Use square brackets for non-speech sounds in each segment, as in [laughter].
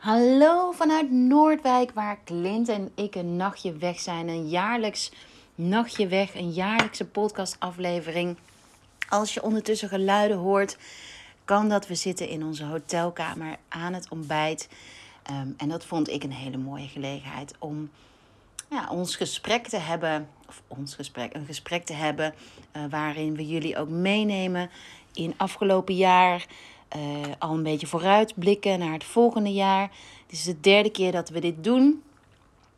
Hallo vanuit Noordwijk, waar Clint en ik een nachtje weg zijn. Een jaarlijks nachtje weg, een jaarlijkse podcastaflevering. Als je ondertussen geluiden hoort, kan dat we zitten in onze hotelkamer aan het ontbijt. Ehm, en dat vond ik een hele mooie gelegenheid om ja, ons gesprek te hebben, of ons gesprek, een gesprek te hebben uh, waarin we jullie ook meenemen in afgelopen jaar. Uh, al een beetje vooruitblikken naar het volgende jaar. Het is de derde keer dat we dit doen.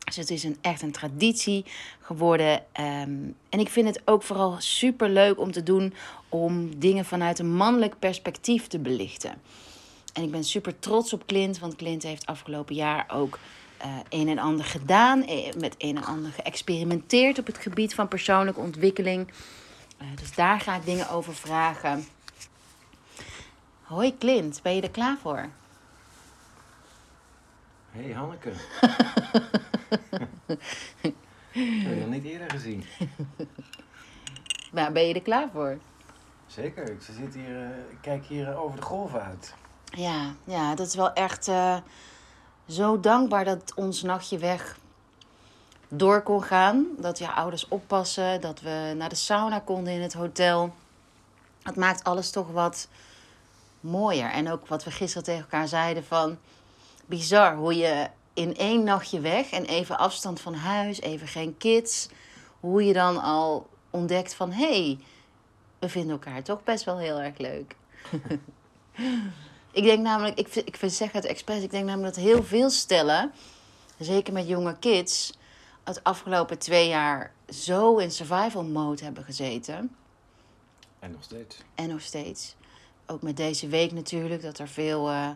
Dus het is een, echt een traditie geworden. Um, en ik vind het ook vooral super leuk om te doen om dingen vanuit een mannelijk perspectief te belichten. En ik ben super trots op Clint, want Clint heeft afgelopen jaar ook uh, een en ander gedaan. Met een en ander geëxperimenteerd op het gebied van persoonlijke ontwikkeling. Dus daar ga ik dingen over vragen. Hoi Clint, ben je er klaar voor? Hey Hanneke. ik [laughs] heb je niet eerder gezien. Nou, ben je er klaar voor? Zeker, ik, zit hier, uh, ik kijk hier over de golven uit. Ja, ja dat is wel echt uh, zo dankbaar dat ons nachtje weg door kon gaan. Dat je ouders oppassen, dat we naar de sauna konden in het hotel. Het maakt alles toch wat mooier. En ook wat we gisteren tegen elkaar zeiden van... Bizar hoe je in één nachtje weg en even afstand van huis, even geen kids... Hoe je dan al ontdekt van... Hé, hey, we vinden elkaar toch best wel heel erg leuk. [laughs] ik denk namelijk, ik, ik zeg het expres, ik denk namelijk dat heel veel stellen, zeker met jonge kids, het afgelopen twee jaar zo in survival mode hebben gezeten. En nog steeds. En nog steeds. Ook met deze week natuurlijk, dat er veel. Uh,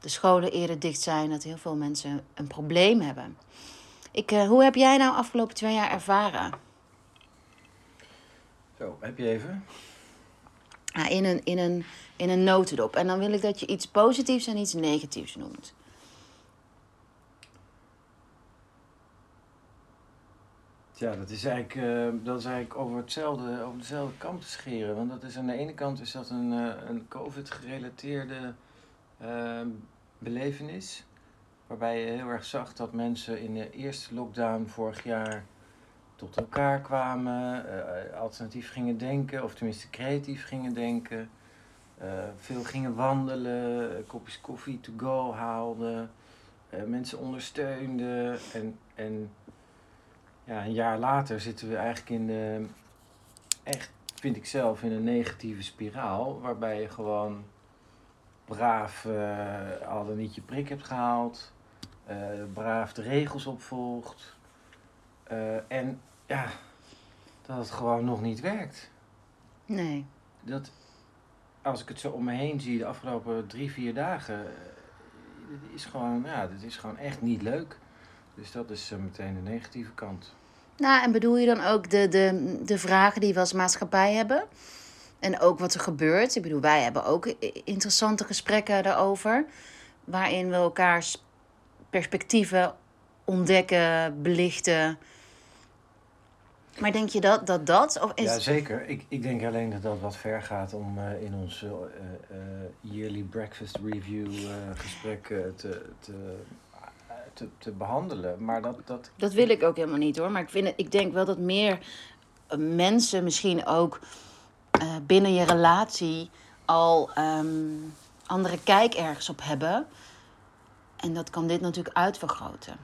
de scholen eerder dicht zijn, dat heel veel mensen een probleem hebben. Ik, uh, hoe heb jij nou afgelopen twee jaar ervaren? Zo, heb je even? Ja, in, een, in, een, in een notendop. En dan wil ik dat je iets positiefs en iets negatiefs noemt. Ja, dat is eigenlijk, uh, dat is eigenlijk over, hetzelfde, over dezelfde kant te scheren. Want dat is aan de ene kant is dat een, uh, een COVID-gerelateerde uh, belevenis. Waarbij je heel erg zag dat mensen in de eerste lockdown vorig jaar tot elkaar kwamen, alternatief gingen denken, of tenminste creatief gingen denken. veel gingen wandelen, kopjes koffie to go haalden, mensen ondersteunden en, en ja, een jaar later zitten we eigenlijk in de, echt, vind ik zelf, in een negatieve spiraal. Waarbij je gewoon braaf uh, al dan niet je prik hebt gehaald. Uh, braaf de regels opvolgt. Uh, en ja, dat het gewoon nog niet werkt. Nee. Dat, als ik het zo om me heen zie de afgelopen drie, vier dagen, dit is gewoon, ja, dit is gewoon echt niet leuk. Dus dat is meteen de negatieve kant. Nou, en bedoel je dan ook de, de, de vragen die we als maatschappij hebben? En ook wat er gebeurt. Ik bedoel, wij hebben ook interessante gesprekken daarover. Waarin we elkaars perspectieven ontdekken, belichten. Maar denk je dat dat... dat of. Ja, zeker. Ik, ik denk alleen dat dat wat ver gaat om uh, in ons uh, uh, yearly breakfast review gesprek te, te te, te behandelen. Maar dat, dat... dat wil ik ook helemaal niet hoor. Maar ik, vind het, ik denk wel dat meer eh, mensen misschien ook uh, binnen je relatie al um, andere kijk ergens op hebben. En dat kan dit natuurlijk uitvergroten.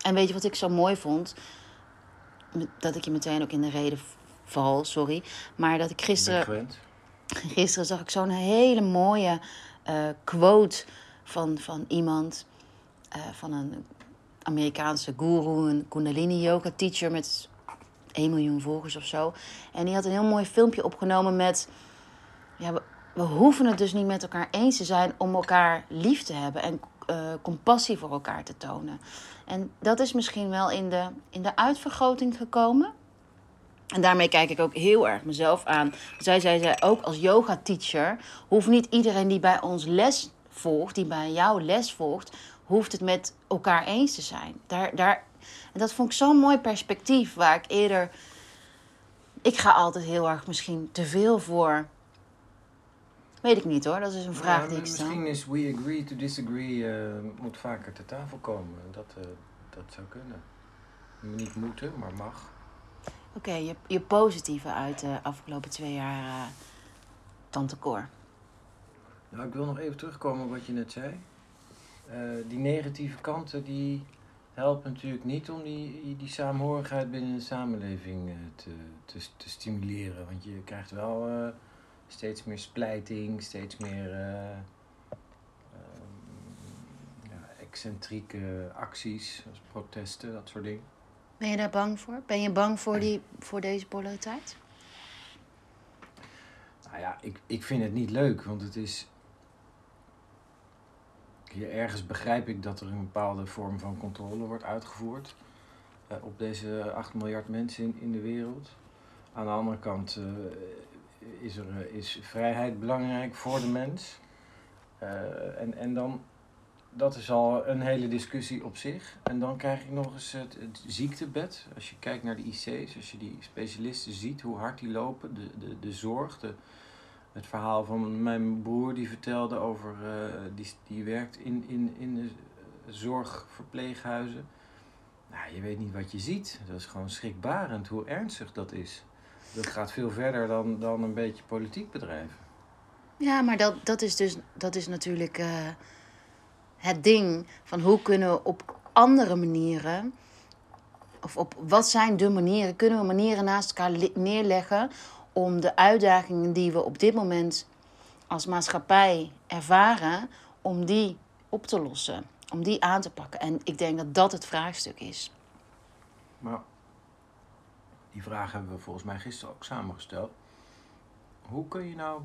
En weet je wat ik zo mooi vond? Dat ik je meteen ook in de reden val, sorry. Maar dat ik gisteren. Gisteren zag ik zo'n hele mooie uh, quote van, van iemand. Uh, van een Amerikaanse guru, een Kundalini yoga teacher met 1 miljoen volgers of zo. En die had een heel mooi filmpje opgenomen met. Ja, we, hoeven het dus niet met elkaar eens te zijn om elkaar lief te hebben en uh, compassie voor elkaar te tonen. En dat is misschien wel in de, in de uitvergroting gekomen. En daarmee kijk ik ook heel erg mezelf aan. Zij zei, zij ook als yoga teacher hoeft niet iedereen die bij ons les volgt, die bij jou les volgt, hoeft het met elkaar eens te zijn. Daar, daar, en dat vond ik zo'n mooi perspectief waar ik eerder. Ik ga altijd heel erg misschien te veel voor Weet ik niet hoor, dat is een vraag Ja, die ik stel. Misschien is we agree to disagree eh, moet vaker ter tafel komen. Dat, eh, dat zou kunnen. Niet moeten, maar mag. Oké, je, je positieve uit de afgelopen twee jaar, eh Tante Cor. Nou, ik wil nog even terugkomen op wat je net zei. Eh, die negatieve kanten die helpen natuurlijk niet om die, die saamhorigheid binnen de samenleving eh, te, te, te stimuleren. Want je krijgt wel eh, steeds meer splijting, steeds meer ehm, ja, excentrieke acties, protesten, dat soort dingen. Ben je daar bang voor? Ben je bang voor, die, voor deze polariteit? Nou ja, ik, ik vind het niet leuk, want het is. Hier ergens begrijp ik dat er een bepaalde vorm van controle wordt uitgevoerd eh, op deze 8 miljard mensen in, in de wereld. Aan de andere kant eh, is, er, eh, is vrijheid belangrijk voor de mens. En, en dan, dat is al een hele discussie op zich. En dan krijg ik nog eens het, het ziektebed. Als je kijkt naar de IC's, als je die specialisten ziet, hoe hard die lopen, de, de, de zorg, de, het verhaal van mijn broer die vertelde over, eh, die, die werkt in, in, in de zorgverpleeghuizen. Nou, je weet niet wat je ziet. Dat is gewoon schrikbarend hoe ernstig dat is. Dat gaat veel verder dan, dan een beetje politiek bedrijven. Ja, maar dat, dat is dus dat is natuurlijk eh, het ding van hoe kunnen we op andere manieren, of op wat zijn de manieren, kunnen we manieren naast elkaar neerleggen om de uitdagingen die we op dit moment als maatschappij ervaren, om die op te lossen, om die aan te pakken. En ik denk dat dat het vraagstuk is. Maar die vraag hebben we volgens mij gisteren ook samengesteld. Hoe kun je nou.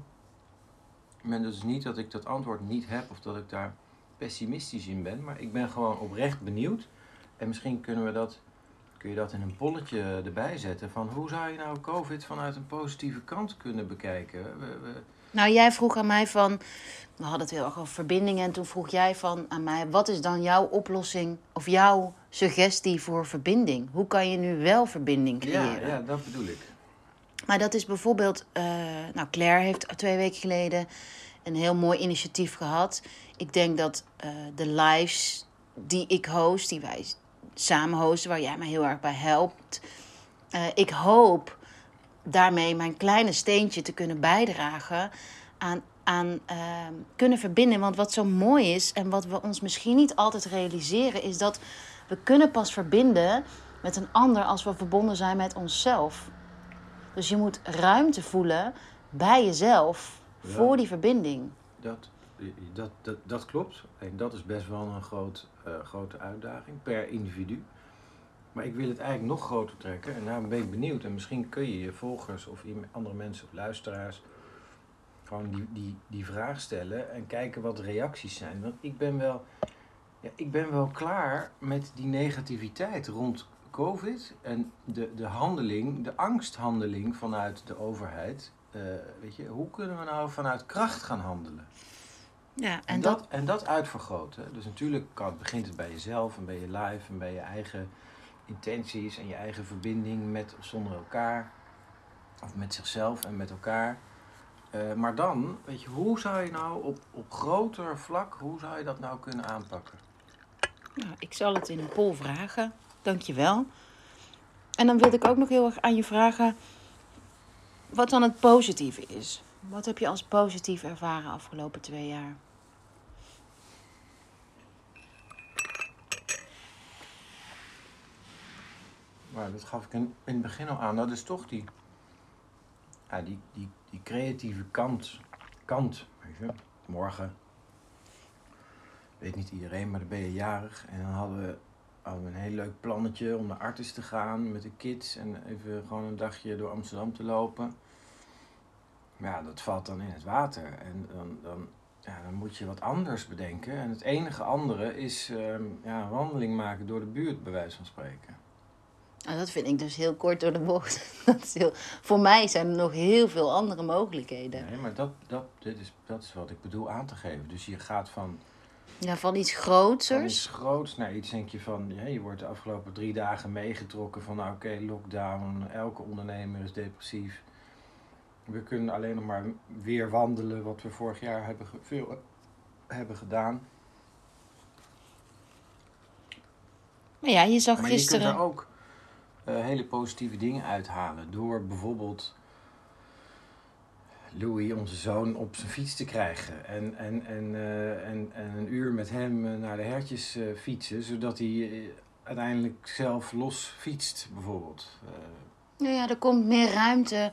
Men dat is niet dat ik dat antwoord niet heb of dat ik daar pessimistisch in ben, maar ik ben gewoon oprecht benieuwd. En misschien kunnen we dat, kun je dat in een polletje erbij zetten van hoe zou je nou COVID vanuit een positieve kant kunnen bekijken? We, we, Nou, jij vroeg aan mij van. We hadden het heel erg over verbindingen. En toen vroeg jij van aan mij: wat is dan jouw oplossing of jouw suggestie voor verbinding? Hoe kan je nu wel verbinding ja, creëren? ja, dat bedoel ik. Maar dat is bijvoorbeeld. eh, nou, Claire heeft twee weken geleden een heel mooi initiatief gehad. Ik denk dat eh, de lives die ik host, die wij samen hosten, waar jij mij heel erg bij helpt. eh, ik hoop daarmee mijn kleine steentje te kunnen bijdragen aan, aan ehm, kunnen verbinden. Want wat zo mooi is en wat we ons misschien niet altijd realiseren, is dat we kunnen pas verbinden met een ander als we verbonden zijn met onszelf. Dus je moet ruimte voelen bij jezelf Ja. voor die verbinding. Dat, dat, dat, dat klopt. En dat is best wel een groot, eh, grote uitdaging per individu. Maar ik wil het eigenlijk nog groter trekken. En daarom ben ik benieuwd. En misschien kun je je volgers of andere mensen of luisteraars gewoon die, die, die vraag stellen en kijken wat de reacties zijn. Want ik ben wel, ja, ik ben wel klaar met die negativiteit rond COVID en de, de handeling, de angsthandeling vanuit de overheid. Eh, weet je, hoe kunnen we nou vanuit kracht gaan handelen? Ja, En, en dat, dat, en dat uitvergroten. Dus natuurlijk kan, begint het bij jezelf en bij je live en bij je eigen intenties en je eigen verbinding met of zonder elkaar. Of met zichzelf en met elkaar. Eh, maar dan, weet je, hoe zou je nou op, op groter vlak, hoe zou je dat nou kunnen aanpakken? nou, ik zal het in een poll vragen. Dankjewel. En dan wilde ik ook nog heel erg aan je vragen wat dan het positieve is. Wat heb je als positief ervaren afgelopen twee jaar? Maar dat gaf ik in, het begin al aan. Dat is toch die, ja, die, die, die creatieve kant. kant. Morgen, weet niet iedereen, maar dan ben je jarig. En dan hadden we, hadden we een heel leuk plannetje om naar Artis te gaan met de kids. En even gewoon een dagje door Amsterdam te lopen. Maar ja, dat valt dan in het water. En dan, dan, ja, dan moet je wat anders bedenken. En het enige andere is ehm, ja, wandeling maken door de buurt, bij wijze van spreken. Nou, dat vind ik dus heel kort door de bocht. [laughs] Dat is heel, voor mij zijn er nog heel veel andere mogelijkheden. Nee, maar dat, dat, dit is, dat is wat ik bedoel aan te geven. Dus je gaat van, Ja, van iets van grootsers. iets groots naar iets, denk je van, ja, je wordt de afgelopen drie dagen meegetrokken van, nou, oké, lockdown, elke ondernemer is depressief. We kunnen alleen nog maar weer wandelen, wat we vorig jaar hebben, veel hebben gedaan. Maar ja, je zag Maar je kunt gisteren... er ook eh, hele positieve dingen uithalen. Door bijvoorbeeld Louis, onze zoon, op zijn fiets te krijgen. En, en, en, eh, en, en een uur met hem eh, naar de hertjes eh, fietsen. Zodat hij eh, uiteindelijk zelf los fietst, bijvoorbeeld. Eh, Nou ja, er komt meer ruimte.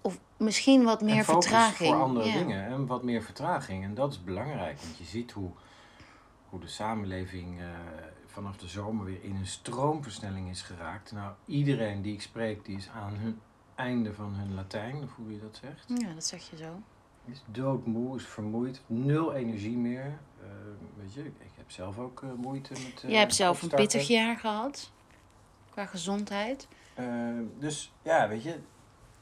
Of misschien wat meer vertraging. voor andere ja. dingen. En wat meer vertraging. En dat is belangrijk. Want je ziet hoe, hoe de samenleving eh, vanaf de zomer weer in een stroomversnelling is geraakt. Nou, iedereen die ik spreek, die is aan hun einde van hun Latijn, of hoe je dat zegt. Ja, dat zeg je zo. Is doodmoe, is vermoeid, nul energie meer. Eh, weet je, ik, heb zelf ook eh, moeite met. eh, Jij hebt zelf een pittig jaar gehad. Qua gezondheid. Dus ja, weet je.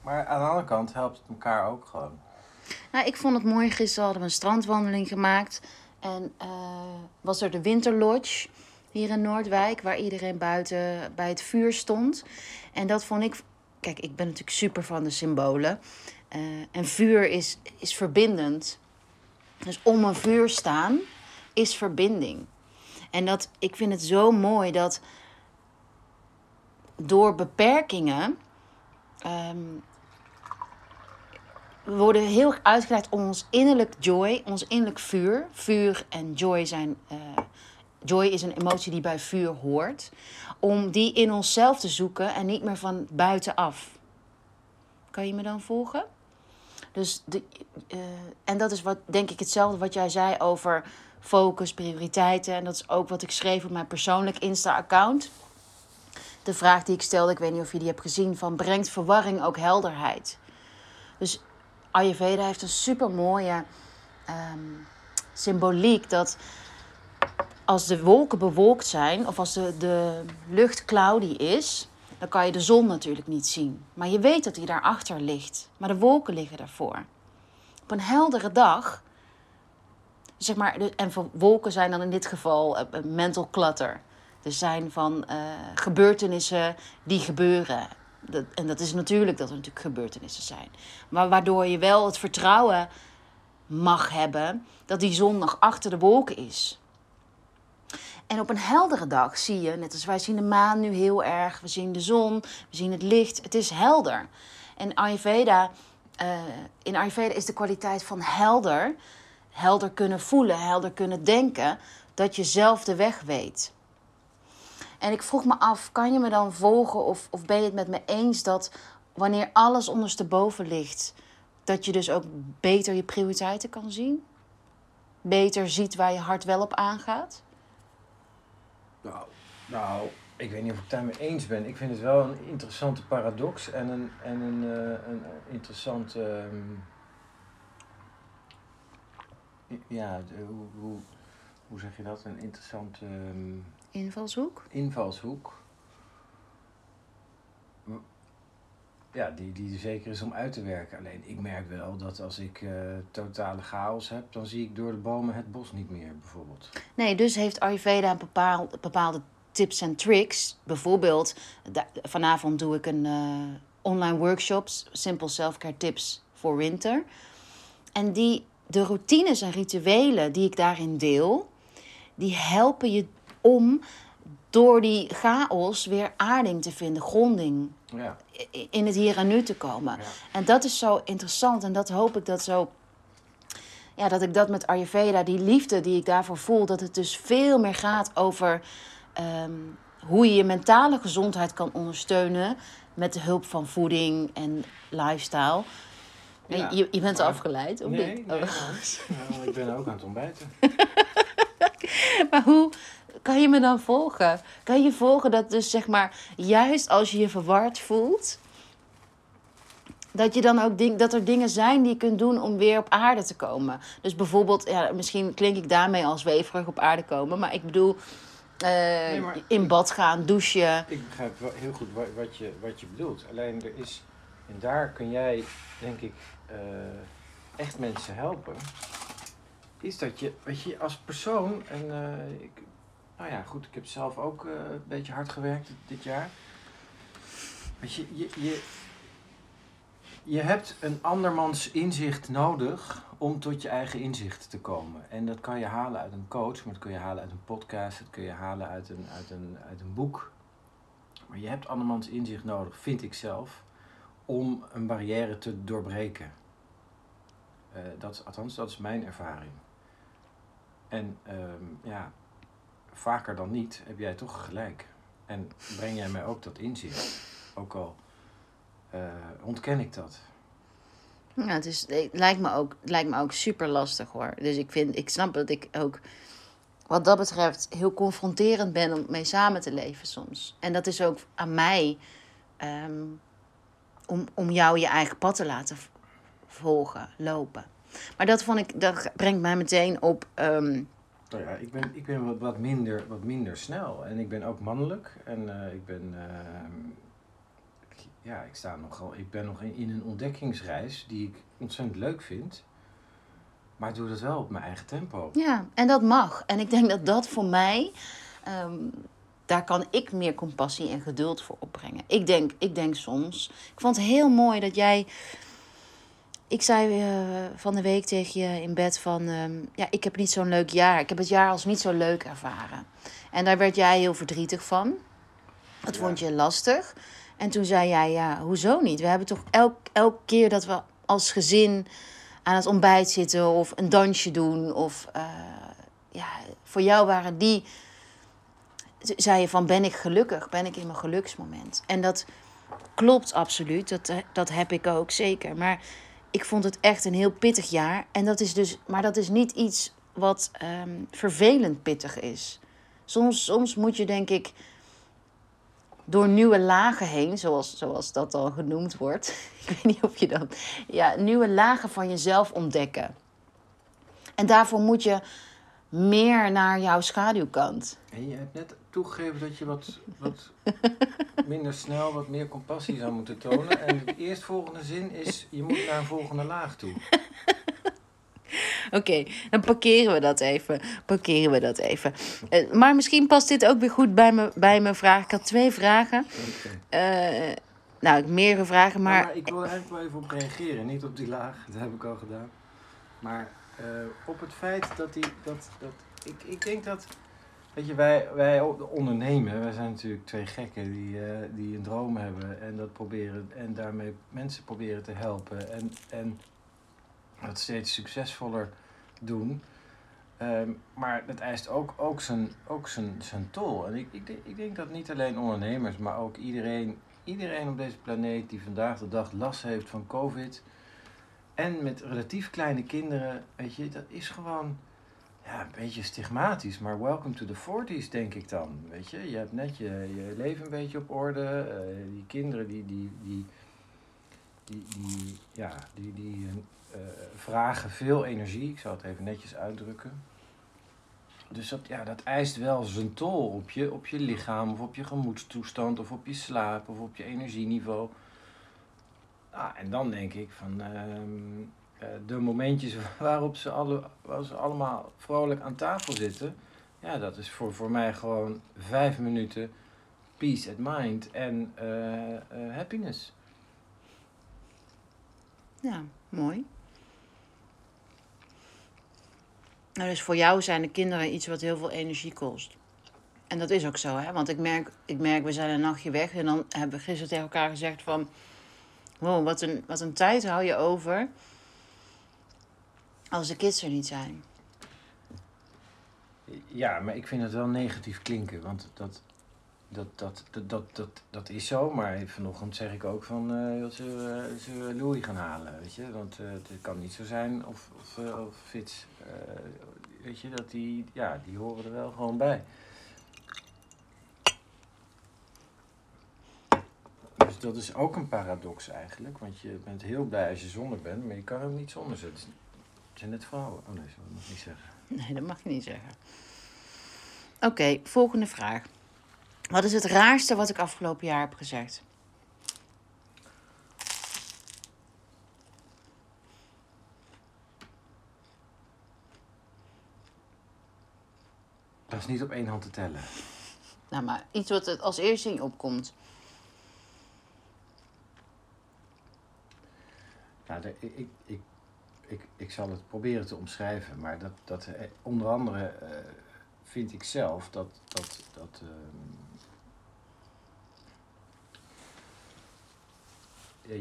Maar aan de andere kant helpt het elkaar ook gewoon. Nou, ik vond het mooi. Gisteren hadden we een strandwandeling gemaakt. En was er de Winterlodge hier in Noordwijk. Waar iedereen buiten bij het vuur stond. En dat vond ik... Kijk, ik ben natuurlijk super van de symbolen. Eh, en vuur is, is verbindend. Dus om een vuur staan is verbinding. En dat, ik vind het zo mooi dat door beperkingen... ehm, we worden heel uitgeleid om ons innerlijk joy, ons innerlijk vuur. Vuur en joy zijn. eh, joy is een emotie die bij vuur hoort. Om die in onszelf te zoeken en niet meer van buitenaf. Kan je me dan volgen? Dus de, eh, en dat is wat, denk ik, hetzelfde wat jij zei over focus, prioriteiten. En dat is ook wat ik schreef op mijn persoonlijk Insta-account. De vraag die ik stelde, ik weet niet of je die hebt gezien, van brengt verwarring ook helderheid? Dus Ayurveda heeft een super mooie symboliek dat als de wolken bewolkt zijn of als de, de lucht cloudy is, dan kan je de zon natuurlijk niet zien. Maar je weet dat die daarachter ligt. Maar de wolken liggen daarvoor. Op een heldere dag, zeg maar, en wolken zijn dan in dit geval eh, eh, mental clutter. Er zijn van eh, gebeurtenissen die gebeuren. Dat, en dat is natuurlijk dat er natuurlijk gebeurtenissen zijn. Maar waardoor je wel het vertrouwen mag hebben dat die zon nog achter de wolken is. En op een heldere dag zie je, net als wij zien de maan nu heel erg, we zien de zon, we zien het licht, het is helder. En Ayurveda, eh, in Ayurveda is de kwaliteit van helder, helder kunnen voelen, helder kunnen denken, dat je zelf de weg weet. En ik vroeg me af, kan je me dan volgen of, of ben je het met me eens dat wanneer alles ondersteboven ligt, dat je dus ook beter je prioriteiten kan zien? Beter ziet waar je hart wel op aangaat? Nou, nou, ik weet niet of ik het daarmee eens ben. Ik vind het wel een interessante paradox en een, en een, eh, een interessante. ehm, ja, de- hoe, hoe, hoe zeg je dat? Een interessante ehm, Invalshoek? invalshoek. Ja, die, die er zeker is om uit te werken. Alleen ik merk wel dat als ik eh, totale chaos heb, dan zie ik door de bomen het bos niet meer, bijvoorbeeld. Nee, dus heeft Ayurveda een bepaal, bepaalde tips en tricks. Bijvoorbeeld, vanavond doe ik een eh, online workshop, Simple Self-Care Tips voor Winter. En die, de routines en rituelen die ik daarin deel, die helpen je om door die chaos weer aarding te vinden, gronding, Ja, in het hier en nu te komen. ja. En dat is zo interessant en dat hoop ik dat zo. Ja, dat ik dat met Ayurveda, die liefde die ik daarvoor voel, dat het dus veel meer gaat over ehm, hoe je je mentale gezondheid kan ondersteunen met de hulp van voeding en lifestyle. Ja, je, je bent maar- afgeleid, of Nee, niet? nee, Oh. ja, [laughs] ik ben ook aan het ontbijten. [laughs] Maar hoe kan je me dan volgen? Kan je volgen dat dus zeg maar, juist als je je verward voelt, dat je dan ook ding, dat er dingen zijn die je kunt doen om weer op aarde te komen. Dus bijvoorbeeld, ja, misschien klink ik daarmee als weverig op aarde komen, maar ik bedoel eh, maar- in bad gaan, douchen. Ik begrijp wel heel goed wat, wat, je, wat je bedoelt. Alleen er is, en daar kun jij, denk ik, eh, echt mensen helpen. Is dat je, weet je, als persoon, en eh, ik, nou ja, goed, ik heb zelf ook eh, een beetje hard gewerkt dit, jaar. Weet je, je, je, Je hebt een andermans inzicht nodig om tot je eigen inzicht te komen. En dat kan je halen uit een coach, maar dat kun je halen uit een podcast, dat kun je halen uit een, uit een, uit een boek. Maar je hebt andermans inzicht nodig, vind ik zelf, om een barrière te doorbreken. Uh, dat is, althans, dat is mijn ervaring. En ehm, ja, vaker dan niet heb jij toch gelijk. En breng jij mij ook dat inzicht. Ook al uh, ontken ik dat. Ja, het, is, het, lijkt me ook, lijkt me ook super lastig hoor. Dus ik, vind, ik snap dat ik ook wat dat betreft heel confronterend ben om mee samen te leven soms. En dat is ook aan mij ehm, om, om jou je eigen pad te laten volgen, lopen. Maar dat vond ik, dat brengt mij meteen op. Um... Nou ja, ik ben, ik ben wat, wat, minder, wat minder snel. En ik ben ook mannelijk. En uh, ik ben. Uh, ja, ik sta nogal. Ik ben nog in, een ontdekkingsreis die ik ontzettend leuk vind. Maar ik doe dat wel op mijn eigen tempo. Ja, en dat mag. En ik denk dat dat voor mij. Um, daar kan ik meer compassie en geduld voor opbrengen. Ik denk, ik denk soms. Ik vond het heel mooi dat jij ik zei uh, van de week tegen je in bed van... Uh, ja, ik heb niet zo'n leuk jaar. Ik heb het jaar als niet zo leuk ervaren. En daar werd jij heel verdrietig van. Dat vond je lastig. En toen zei jij, ja, hoezo niet? We hebben toch elk, elke keer dat we als gezin aan het ontbijt zitten... of een dansje doen of... Uh, ja, voor jou waren die... Zei je van, ben ik gelukkig? Ben ik in mijn geluksmoment? En dat klopt absoluut. Dat, dat heb ik ook, zeker. Maar ik vond het echt een heel pittig jaar. En dat is dus, maar dat is niet iets wat um, vervelend pittig is. Soms, soms moet je, denk ik, door nieuwe lagen heen, zoals, zoals dat al genoemd wordt. [laughs] ik weet niet of je dat. Ja, nieuwe lagen van jezelf ontdekken. En daarvoor moet je meer naar jouw schaduwkant. En je hebt net toegegeven dat je wat, wat [laughs] minder snel, wat meer compassie zou moeten tonen. En de eerstvolgende zin is, je moet naar een volgende laag toe. Oké, dan parkeren we dat even. Parkeren we dat even. Uh, maar misschien past dit ook weer goed bij, me, bij mijn vraag. Ik had twee vragen. Okay. Uh, nou, meerdere vragen, maar... Ja, maar... Ik wil er eigenlijk wel even op reageren. Niet op die laag, dat heb ik al gedaan. Maar uh, op het feit dat die... Dat, dat, ik, ik denk dat Weet je, wij, wij ondernemen, wij zijn natuurlijk twee gekken die, uh, die een droom hebben en dat proberen en daarmee mensen proberen te helpen en, en dat steeds succesvoller doen. Um, maar het eist ook, ook, zijn, ook zijn, zijn tol. En ik, ik, ik denk dat niet alleen ondernemers, maar ook iedereen, iedereen op deze planeet die vandaag de dag last heeft van COVID. En met relatief kleine kinderen, weet je, dat is gewoon ja, een beetje stigmatisch, maar welcome to the 40s, denk ik dan. Weet je, je hebt net je, je leven een beetje op orde. Uh, die kinderen die, die, die, die, die, ja, die, die uh, vragen veel energie. Ik zal het even netjes uitdrukken. Dus dat, ja, dat eist wel zijn tol op je, op je lichaam, of op je gemoedstoestand, of op je slaap, of op je energieniveau. Ah, en dan denk ik van, uh, eh, de momentjes [laughs] waarop ze, alle, waar ze allemaal vrolijk aan tafel zitten, ja, dat is voor, voor mij gewoon vijf minuten peace at mind en uh, uh, happiness. Ja, mooi. Nou, dus voor jou zijn de kinderen iets wat heel veel energie kost. En dat is ook zo, hè? Want ik merk, ik merk, we zijn een nachtje weg en dan hebben we gisteren tegen elkaar gezegd van... Wow, wat een, wat een tijd hou je over als de kids er niet zijn. Ja, maar ik vind het wel negatief klinken, want dat, dat, dat, dat, dat, dat, is zo. Maar vanochtend zeg ik ook van, uh, dat ze, uh, ze gaan halen, weet je. Want uh, het kan niet zo zijn, of, of, of Fits, weet je, dat die, ja, die horen er wel gewoon bij. Dat is ook een paradox eigenlijk, want je bent heel blij als je zonder bent, maar je kan ook niet zonder. Zijn het vrouwen? Oh nee, dat mag ik niet zeggen. Nee, dat mag je niet zeggen. Oké, volgende vraag. Wat is het raarste wat ik afgelopen jaar heb gezegd? Dat is niet op één hand te tellen. Nou, maar iets wat het als eerste in opkomt. Nou, de, ik, ik, ik, ik zal het proberen te omschrijven, maar dat, dat eh, onder andere eh, vind ik zelf dat, dat, dat ehm,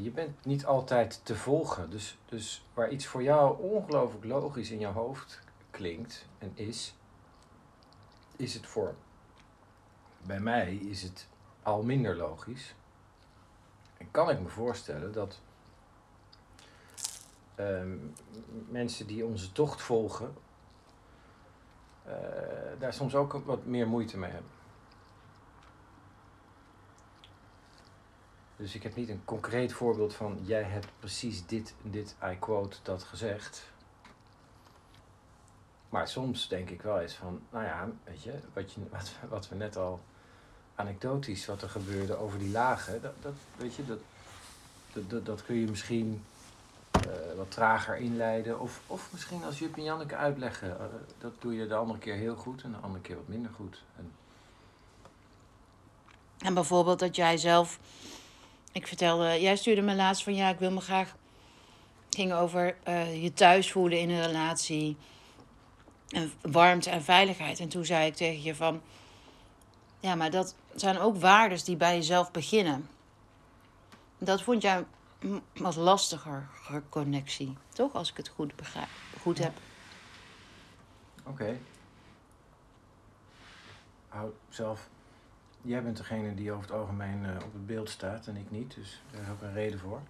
je bent niet altijd te volgen. Dus, dus waar iets voor jou ongelooflijk logisch in je hoofd klinkt en is, is het voor bij mij is het al minder logisch. En kan ik me voorstellen dat ehm, mensen die onze tocht volgen, eh, daar soms ook wat meer moeite mee hebben. Dus ik heb niet een concreet voorbeeld van jij hebt precies dit, dit, I quote, dat gezegd. Maar soms denk ik wel eens van, nou ja, weet je, wat, je, wat, wat we net al anekdotisch wat er gebeurde over die lagen, dat, dat weet je, dat, dat, dat, kun je misschien wat trager inleiden. Of, of misschien als Jup en Janneke uitleggen. Uh, dat doe je de andere keer heel goed en de andere keer wat minder goed. En, bijvoorbeeld dat jij zelf. Ik vertelde, jij stuurde me laatst van ja, ik wil me graag. Ging over uh, je thuis voelen in een relatie. En warmte en veiligheid. En toen zei ik tegen je van. Ja, maar dat zijn ook waarden die bij jezelf beginnen. Dat vond jij wat lastiger connectie, toch? Als ik het goed, begrijp, goed heb. Oké. Okay. Hou zelf. Jij bent degene die over het algemeen uh, op het beeld staat en ik niet, dus daar is ook een reden voor.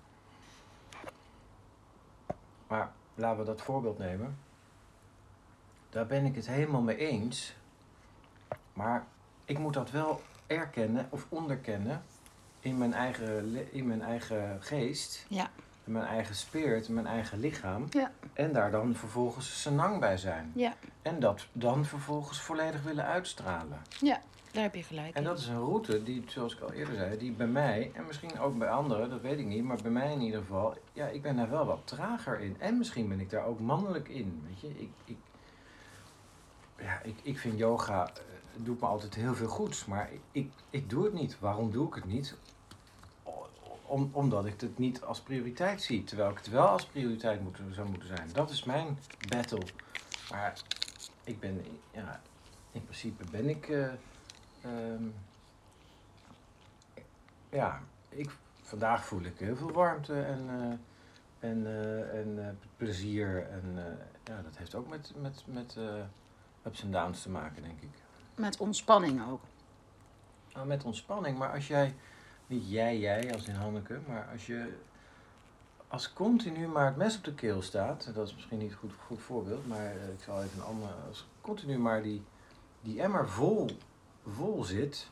Maar laten we dat voorbeeld nemen. Daar ben ik het helemaal mee eens. Maar ik moet dat wel erkennen of onderkennen in mijn eigen, in mijn eigen geest. Ja. In mijn eigen spirit, in mijn eigen lichaam. Ja. En daar dan vervolgens senang bij zijn. Ja. En dat dan vervolgens volledig willen uitstralen. Ja, daar heb je gelijk. En dat is een route die, zoals ik al eerder zei, die bij mij, en misschien ook bij anderen, dat weet ik niet, maar bij mij in ieder geval, ja, ik ben daar wel wat trager in. En misschien ben ik daar ook mannelijk in. Weet je, ik, ik, ja, ik, ik vind yoga doet me altijd heel veel goeds. Maar ik, ik doe het niet. Waarom doe ik het niet? Om, omdat ik het niet als prioriteit zie. Terwijl ik het wel als prioriteit moet, zou moeten zijn. Dat is mijn battle. Maar ik ben, ja, in principe ben ik, uh, um, ja, ik, vandaag voel ik heel veel warmte en, uh, en, uh, en plezier. En ja, dat heeft ook met, met, met ups en downs te maken, denk ik. Met ontspanning ook. Nou, met ontspanning, maar als jij, niet jij, jij als in Hanneke, maar als je als continu maar het mes op de keel staat, dat is misschien niet een goed, goed voorbeeld, maar eh, ik zal even een ander, als continu maar die, die emmer vol, vol zit,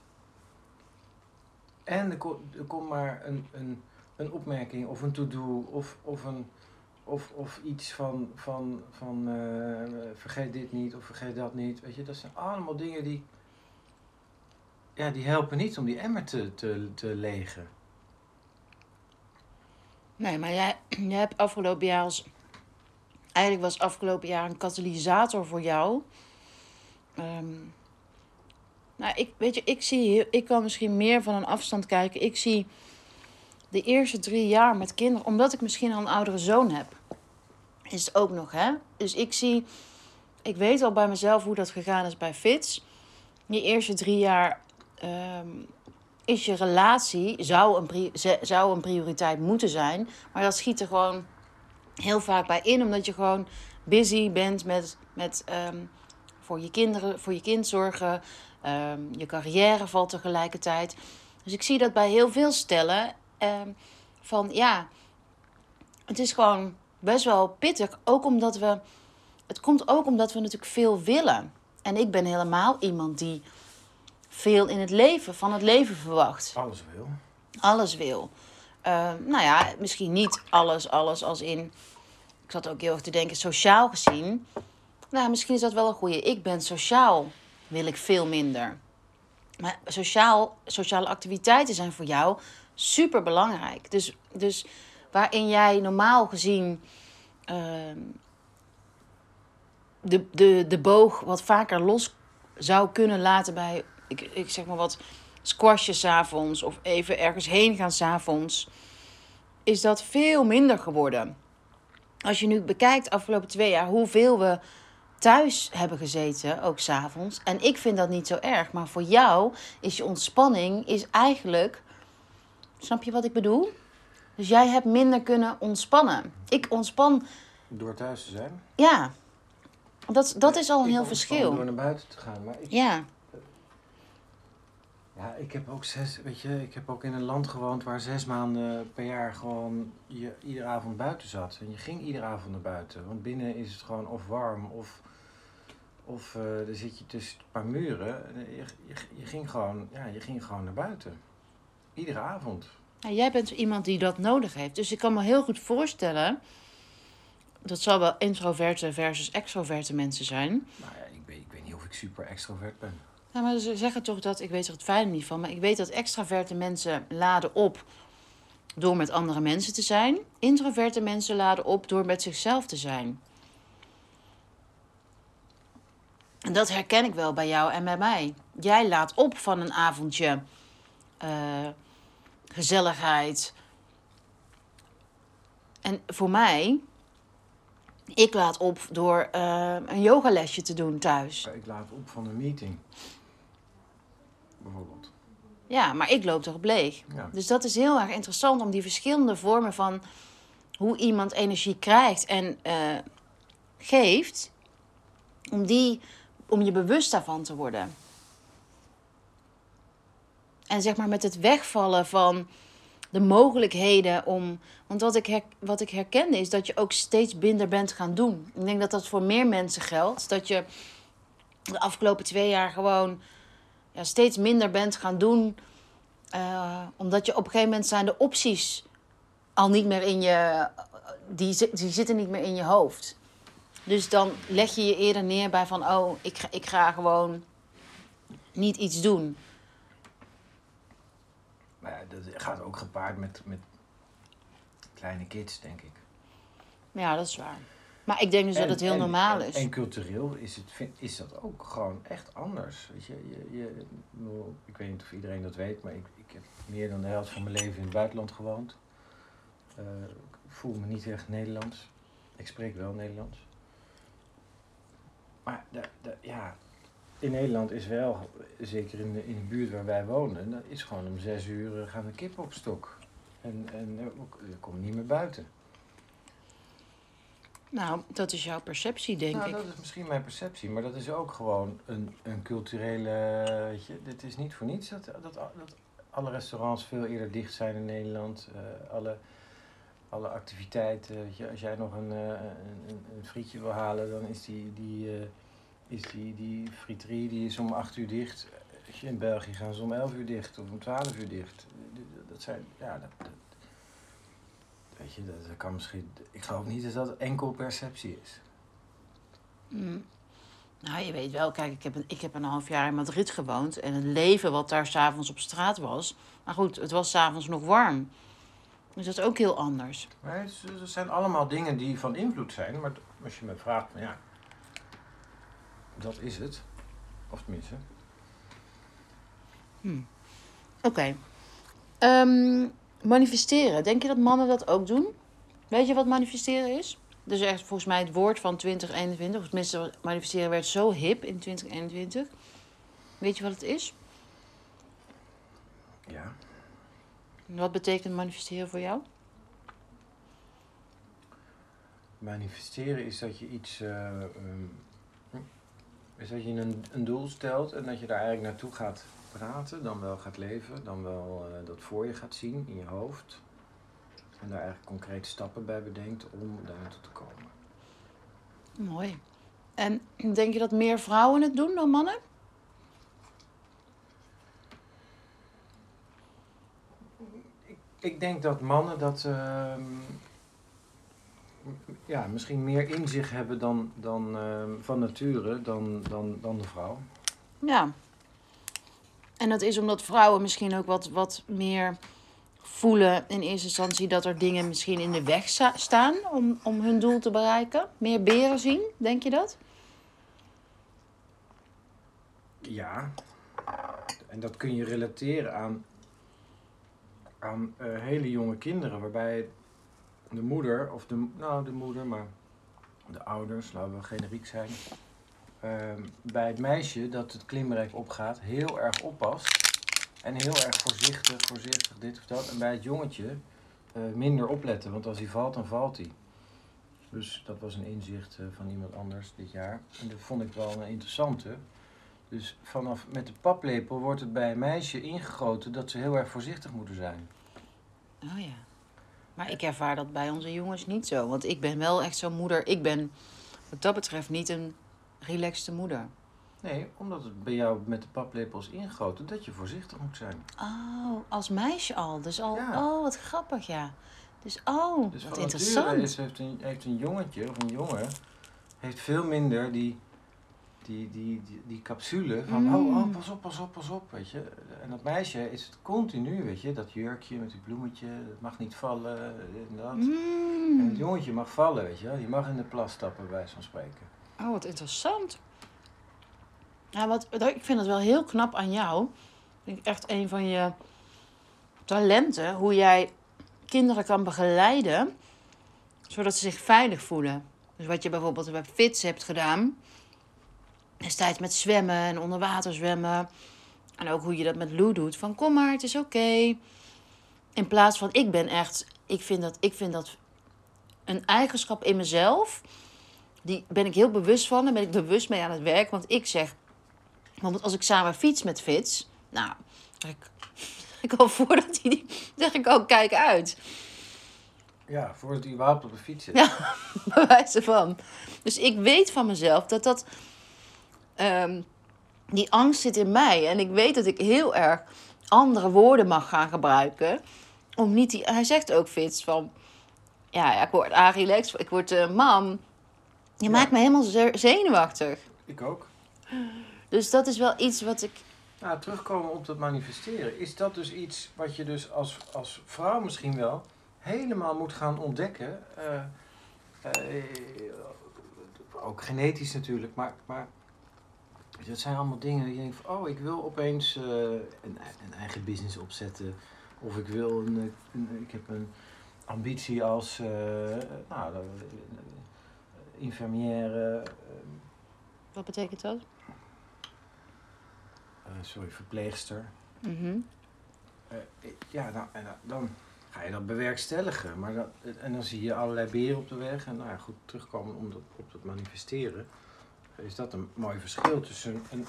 en er, komt maar een, een, een opmerking of een to-do of, of een, of, of iets van, van, van uh, vergeet dit niet of vergeet dat niet. Weet je, dat zijn allemaal dingen die, ja, die helpen niet om die emmer te, te, te legen. Nee, maar jij, [clears throat] jij hebt afgelopen jaar als. Eigenlijk was afgelopen jaar een katalysator voor jou. Um, nou, ik, weet je, ik zie, ik kan misschien meer van een afstand kijken. Ik zie de eerste drie jaar met kinderen, omdat ik misschien al een oudere zoon heb, is het ook nog, hè? Dus ik zie, ik weet al bij mezelf hoe dat gegaan is bij Fits. Die eerste drie jaar ehm, is je relatie, zou een, zou een prioriteit moeten zijn, maar dat schiet er gewoon heel vaak bij in, omdat je gewoon busy bent met, met um, voor je kinderen, voor je kind zorgen. Um, je carrière valt tegelijkertijd. Dus ik zie dat bij heel veel stellen. Um, van ja, het is gewoon best wel pittig. Ook omdat we. Het komt ook omdat we natuurlijk veel willen. En ik ben helemaal iemand die veel in het leven, van het leven verwacht. Alles wil. Alles wil. Uh, nou ja, misschien niet alles, alles als in. Ik zat ook heel erg te denken, sociaal gezien. Nou, misschien is dat wel een goede. Ik ben sociaal, wil ik veel minder. Maar sociaal, sociale activiteiten zijn voor jou super belangrijk. Dus, dus waarin jij normaal gezien uh, de, de, de boog wat vaker los zou kunnen laten bij, ik, ik zeg maar wat, squashjes avonds of even ergens heen gaan s'avonds. is dat veel minder geworden. Als je nu bekijkt afgelopen twee jaar hoeveel we thuis hebben gezeten, ook s'avonds. En ik vind dat niet zo erg. Maar voor jou is je ontspanning is eigenlijk... Snap je wat ik bedoel? Dus jij hebt minder kunnen ontspannen. Ik ontspan... Door thuis te zijn? Ja. Dat, dat is al een Ik heel verschil. Door naar buiten te gaan. Maar ik, Ja. Ja, ik heb ook zes, weet je, ik heb ook in een land gewoond waar zes maanden per jaar gewoon je iedere avond buiten zat. En je ging iedere avond naar buiten. Want binnen is het gewoon of warm of, of er zit je tussen een paar muren. En Je, je, je, ging gewoon, ja, je ging gewoon naar buiten. Iedere avond. Ja, jij bent iemand die dat nodig heeft. Dus ik kan me heel goed voorstellen. Dat zal wel introverte versus extroverte mensen zijn. Nou ja, ik weet, ik weet niet of ik super extrovert ben. Ja, maar ze zeggen toch dat, ik weet er het fijne niet van, maar ik weet dat extraverte mensen laden op door met andere mensen te zijn. Introverte mensen laden op door met zichzelf te zijn. En dat herken ik wel bij jou en bij mij. Jij laat op van een avondje eh, gezelligheid. En voor mij, ik laat op door eh, een yogalesje te doen thuis. Ik laat op van een meeting. Bijvoorbeeld. Ja, maar ik loop erop leeg. Ja. Dus dat is heel erg interessant om die verschillende vormen van hoe iemand energie krijgt en eh, geeft, om, die, om je bewust daarvan te worden. En zeg maar met het wegvallen van de mogelijkheden om. Want wat ik, wat ik herkende is dat je ook steeds minder bent gaan doen. Ik denk dat dat voor meer mensen geldt. Dat je de afgelopen twee jaar gewoon ja, steeds minder bent gaan doen. eh, omdat je op een gegeven moment zijn de opties al niet meer in je. Die, die zitten niet meer in je hoofd. Dus dan leg je je eerder neer bij van: oh, ik ik ga gewoon niet iets doen. Gaat ook gepaard met, met kleine kids, denk ik. Ja, dat is waar. Maar ik denk dus dat het heel en- normaal is. En cultureel is, het, vind- is dat ook gewoon echt anders. Weet je, je, je, ik weet niet of iedereen dat weet, maar ik, ik heb meer dan de helft van mijn leven in het buitenland gewoond. Eh, ik voel me niet echt Nederlands. Ik spreek wel Nederlands. Maar de, de, ja, in Nederland is wel, zeker in de, in de buurt waar wij wonen, dan is gewoon om zes uur eh, gaan de kippen op stok. En, en eh, je komt niet meer buiten. Nou, dat is jouw perceptie, denk nou, ik. dat is misschien mijn perceptie, maar dat is ook gewoon een, een culturele. Weet je, dit is niet voor niets dat, dat, dat alle restaurants veel eerder dicht zijn in Nederland. eh, alle, alle activiteiten. Weet je, als jij nog een, een, een, een frietje wil halen, dan is die, die, is die, die friterie die is om 8 uur dicht. Als je in België gaan ze om 11 uur dicht of om 12 uur dicht. Dat zijn, ja, dat, dat, weet je, dat, dat kan misschien. Ik geloof niet dat dat enkel perceptie is. Mm. Nou, je weet wel, kijk, ik heb, een, ik heb een half jaar in Madrid gewoond. En het leven wat daar s'avonds op straat was. Maar goed, het was s'avonds nog warm. Dus dat is ook heel anders. Maar het, zijn allemaal dingen die van invloed zijn. Maar als je me vraagt, van ja, dat is het. Of tenminste. Oké. Ehm, manifesteren. Denk je dat mannen dat ook doen? Weet je wat manifesteren is? Dus echt volgens mij het woord van 2021. Of tenminste, manifesteren werd zo hip in 2021. Weet je wat het is? Ja. Wat betekent manifesteren voor jou? Manifesteren is dat je iets. eh, ehm, is dat je een, een doel stelt en dat je daar eigenlijk naartoe gaat praten, dan wel gaat leven, dan wel eh, dat voor je gaat zien in je hoofd. En daar eigenlijk concrete stappen bij bedenkt om daar naartoe te komen. Mooi. En [clears throat] denk je dat meer vrouwen het doen dan mannen? Ik denk dat mannen dat ehm, ja, misschien meer in zich hebben dan, dan ehm, van nature dan, dan, dan de vrouw. Ja. En dat is omdat vrouwen misschien ook wat, wat meer voelen in eerste instantie dat er dingen misschien in de weg sta- staan om, om hun doel te bereiken. Meer beren zien, denk je dat? Ja. En dat kun je relateren aan aan eh, hele jonge kinderen, waarbij de moeder, of de, nou de moeder, maar de ouders, laten we generiek zijn, ehm, bij het meisje dat het klimrek opgaat, heel erg oppast. En heel erg voorzichtig, voorzichtig, dit of dat. En bij het jongetje eh, minder opletten, want als hij valt, dan valt hij. Dus dat was een inzicht eh, van iemand anders dit jaar. En dat vond ik wel een interessante. Dus vanaf met de paplepel wordt het bij een meisje ingegoten dat ze heel erg voorzichtig moeten zijn. Oh ja. Maar ik ervaar dat bij onze jongens niet zo. Want ik ben wel echt zo'n moeder. Ik ben wat dat betreft niet een relaxte moeder. Nee, omdat het bij jou met de paplepel is ingegoten dat je voorzichtig moet zijn. Oh, als meisje al. Dus al, Ja. oh, wat grappig, ja. Dus, oh, Dus wat interessant. is, heeft, een, heeft een jongetje of een jongen heeft veel minder die, die, die, die, die capsule van Mm. oh, oh, pas op, pas op, pas op, weet je. En dat meisje is het continu, weet je, dat jurkje met die bloemetje, het mag niet vallen, dit en dat. En het Mm. jongetje mag vallen, weet je wel. Je mag in de plas stappen, bij van spreken. Oh, wat interessant. Ja, wat, wat- ik vind het wel heel knap aan jou. Ik echt een van je talenten. Hoe jij kinderen kan begeleiden. Zodat ze zich veilig voelen. Dus wat je bijvoorbeeld bij Fits hebt gedaan. Destijds met zwemmen en onder water zwemmen. En ook hoe je dat met Lou doet. Van kom maar, het is oké. In plaats van ik ben echt... Ik vind dat, ik vind dat een eigenschap in mezelf die ben ik heel bewust van. Daar ben ik bewust mee aan het werk. Want ik zeg, bijvoorbeeld als ik samen fiets met Fits, nou, zeg ik, [laughs] ik al voordat hij die, zeg ik ook, kijk uit. Ja, voordat hij überhaupt op de fiets zit. Ja. [laughs] Bij wijze van. Dus ik weet van mezelf dat dat, ehm, die angst zit in mij. En ik weet dat ik heel erg andere woorden mag gaan gebruiken. Om niet die, hij zegt ook Fits van, ja, ja ik word relaxed, ik word eh, mam. Je Ja. maakt me helemaal ze- zenuwachtig. Ik ook. Dus dat is wel iets wat ik. Nou, terugkomen op dat manifesteren. Is dat dus iets wat je dus als, als vrouw misschien wel helemaal moet gaan ontdekken? Eh, eh, ook genetisch natuurlijk, maar, maar dat zijn allemaal dingen die je denkt van, oh, ik wil opeens eh, een, een eigen business opzetten. Of ik wil een, eh, een- ik heb een ambitie als eh, nou, infirmière, eh, Wat betekent dat? sorry, verpleegster. Mhm. Ja, nou, en dan- dan ga je dat bewerkstelligen. Maar dat, en dan zie je allerlei beren op de weg. En nou ja, goed, terugkomen om dat, op dat manifesteren. Is dat een mooi verschil tussen een,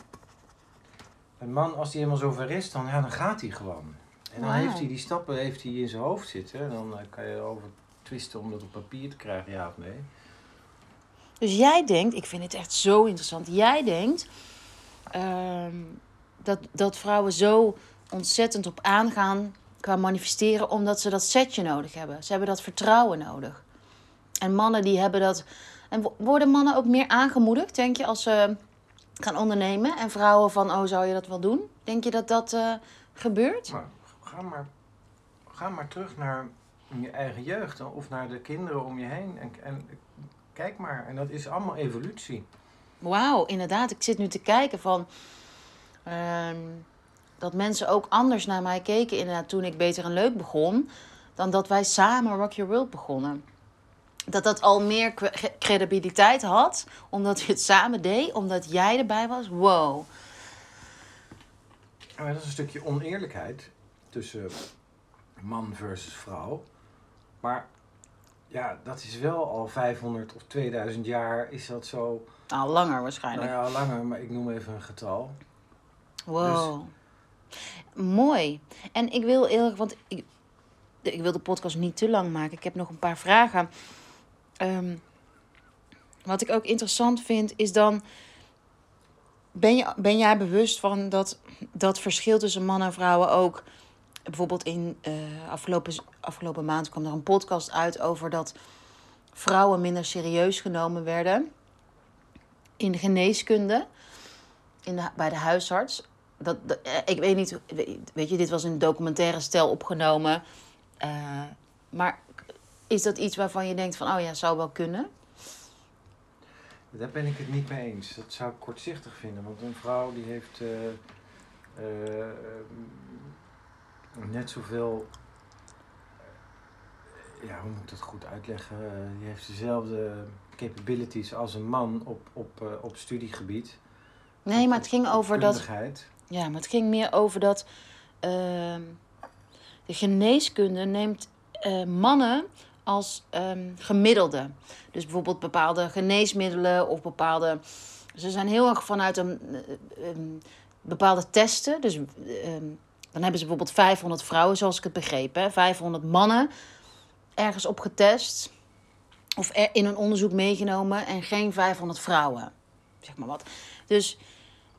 een man, als hij helemaal zover is, dan, ja, dan gaat hij gewoon. En dan heeft hij die stappen heeft hij in zijn hoofd zitten. En dan eh, kan je erover twisten om dat op papier te krijgen, ja of nee. Dus jij denkt, ik vind het echt zo interessant. Jij denkt ehm, dat, dat vrouwen zo ontzettend op aangaan qua manifesteren, omdat ze dat setje nodig hebben. Ze hebben dat vertrouwen nodig. En mannen die hebben dat. En wo- worden mannen ook meer aangemoedigd, denk je, als ze gaan ondernemen? En vrouwen van, oh, zou je dat wel doen? Denk je dat dat eh, gebeurt? Maar ga maar, ga maar terug naar je eigen jeugd of naar de kinderen om je heen. En, en kijk maar. En dat is allemaal evolutie. Wauw, inderdaad. Ik zit nu te kijken van. ehm, dat mensen ook anders naar mij keken, inderdaad, toen ik Beter en Leuk begon. dan dat wij samen Rock Your World begonnen. Dat dat al meer cre- credibiliteit had, omdat je het samen deed, omdat jij erbij was. Wow. Maar dat is een stukje oneerlijkheid tussen man versus vrouw. Maar ja, dat is wel al 500 of 2000 jaar is dat zo. Nou, langer Nou waarschijnlijk. ja, langer, maar ik noem even een getal. Wow. Mooi. En ik wil erg, want ik, ik wil de podcast niet te lang maken. Ik heb nog een paar vragen. Ehm, wat ik ook interessant vind, is dan. Ben, je, ben jij bewust van dat, dat verschil tussen mannen en vrouwen ook. Bijvoorbeeld in eh, afgelopen, afgelopen maand kwam er een podcast uit over dat vrouwen minder serieus genomen werden. In de geneeskunde, in bij de huisarts dat, dat- eh, ik weet niet, weet je, dit was in een documentaire stijl opgenomen. Eh, maar is dat iets waarvan je denkt van, oh ja, zou wel kunnen? Daar ben ik het niet mee eens. Dat zou ik kortzichtig vinden. Want een vrouw die heeft eh, eh, net zoveel ja, hoe moet ik dat goed uitleggen? Die heeft dezelfde capabilities als een man op, op, op studiegebied. Nee, maar het ging over dat. Ja, maar het ging meer over dat. ehm, de geneeskunde neemt mannen als ehm, gemiddelde. Dus bijvoorbeeld bepaalde geneesmiddelen of bepaalde. Ze zijn heel erg vanuit een eh, ehm, bepaalde testen. Dus ehm, dan hebben ze bijvoorbeeld 500 vrouwen, zoals ik het begreep. Hè? 500 mannen ergens op getest. Of in een onderzoek meegenomen en geen 500 vrouwen. Zeg maar wat. Dus.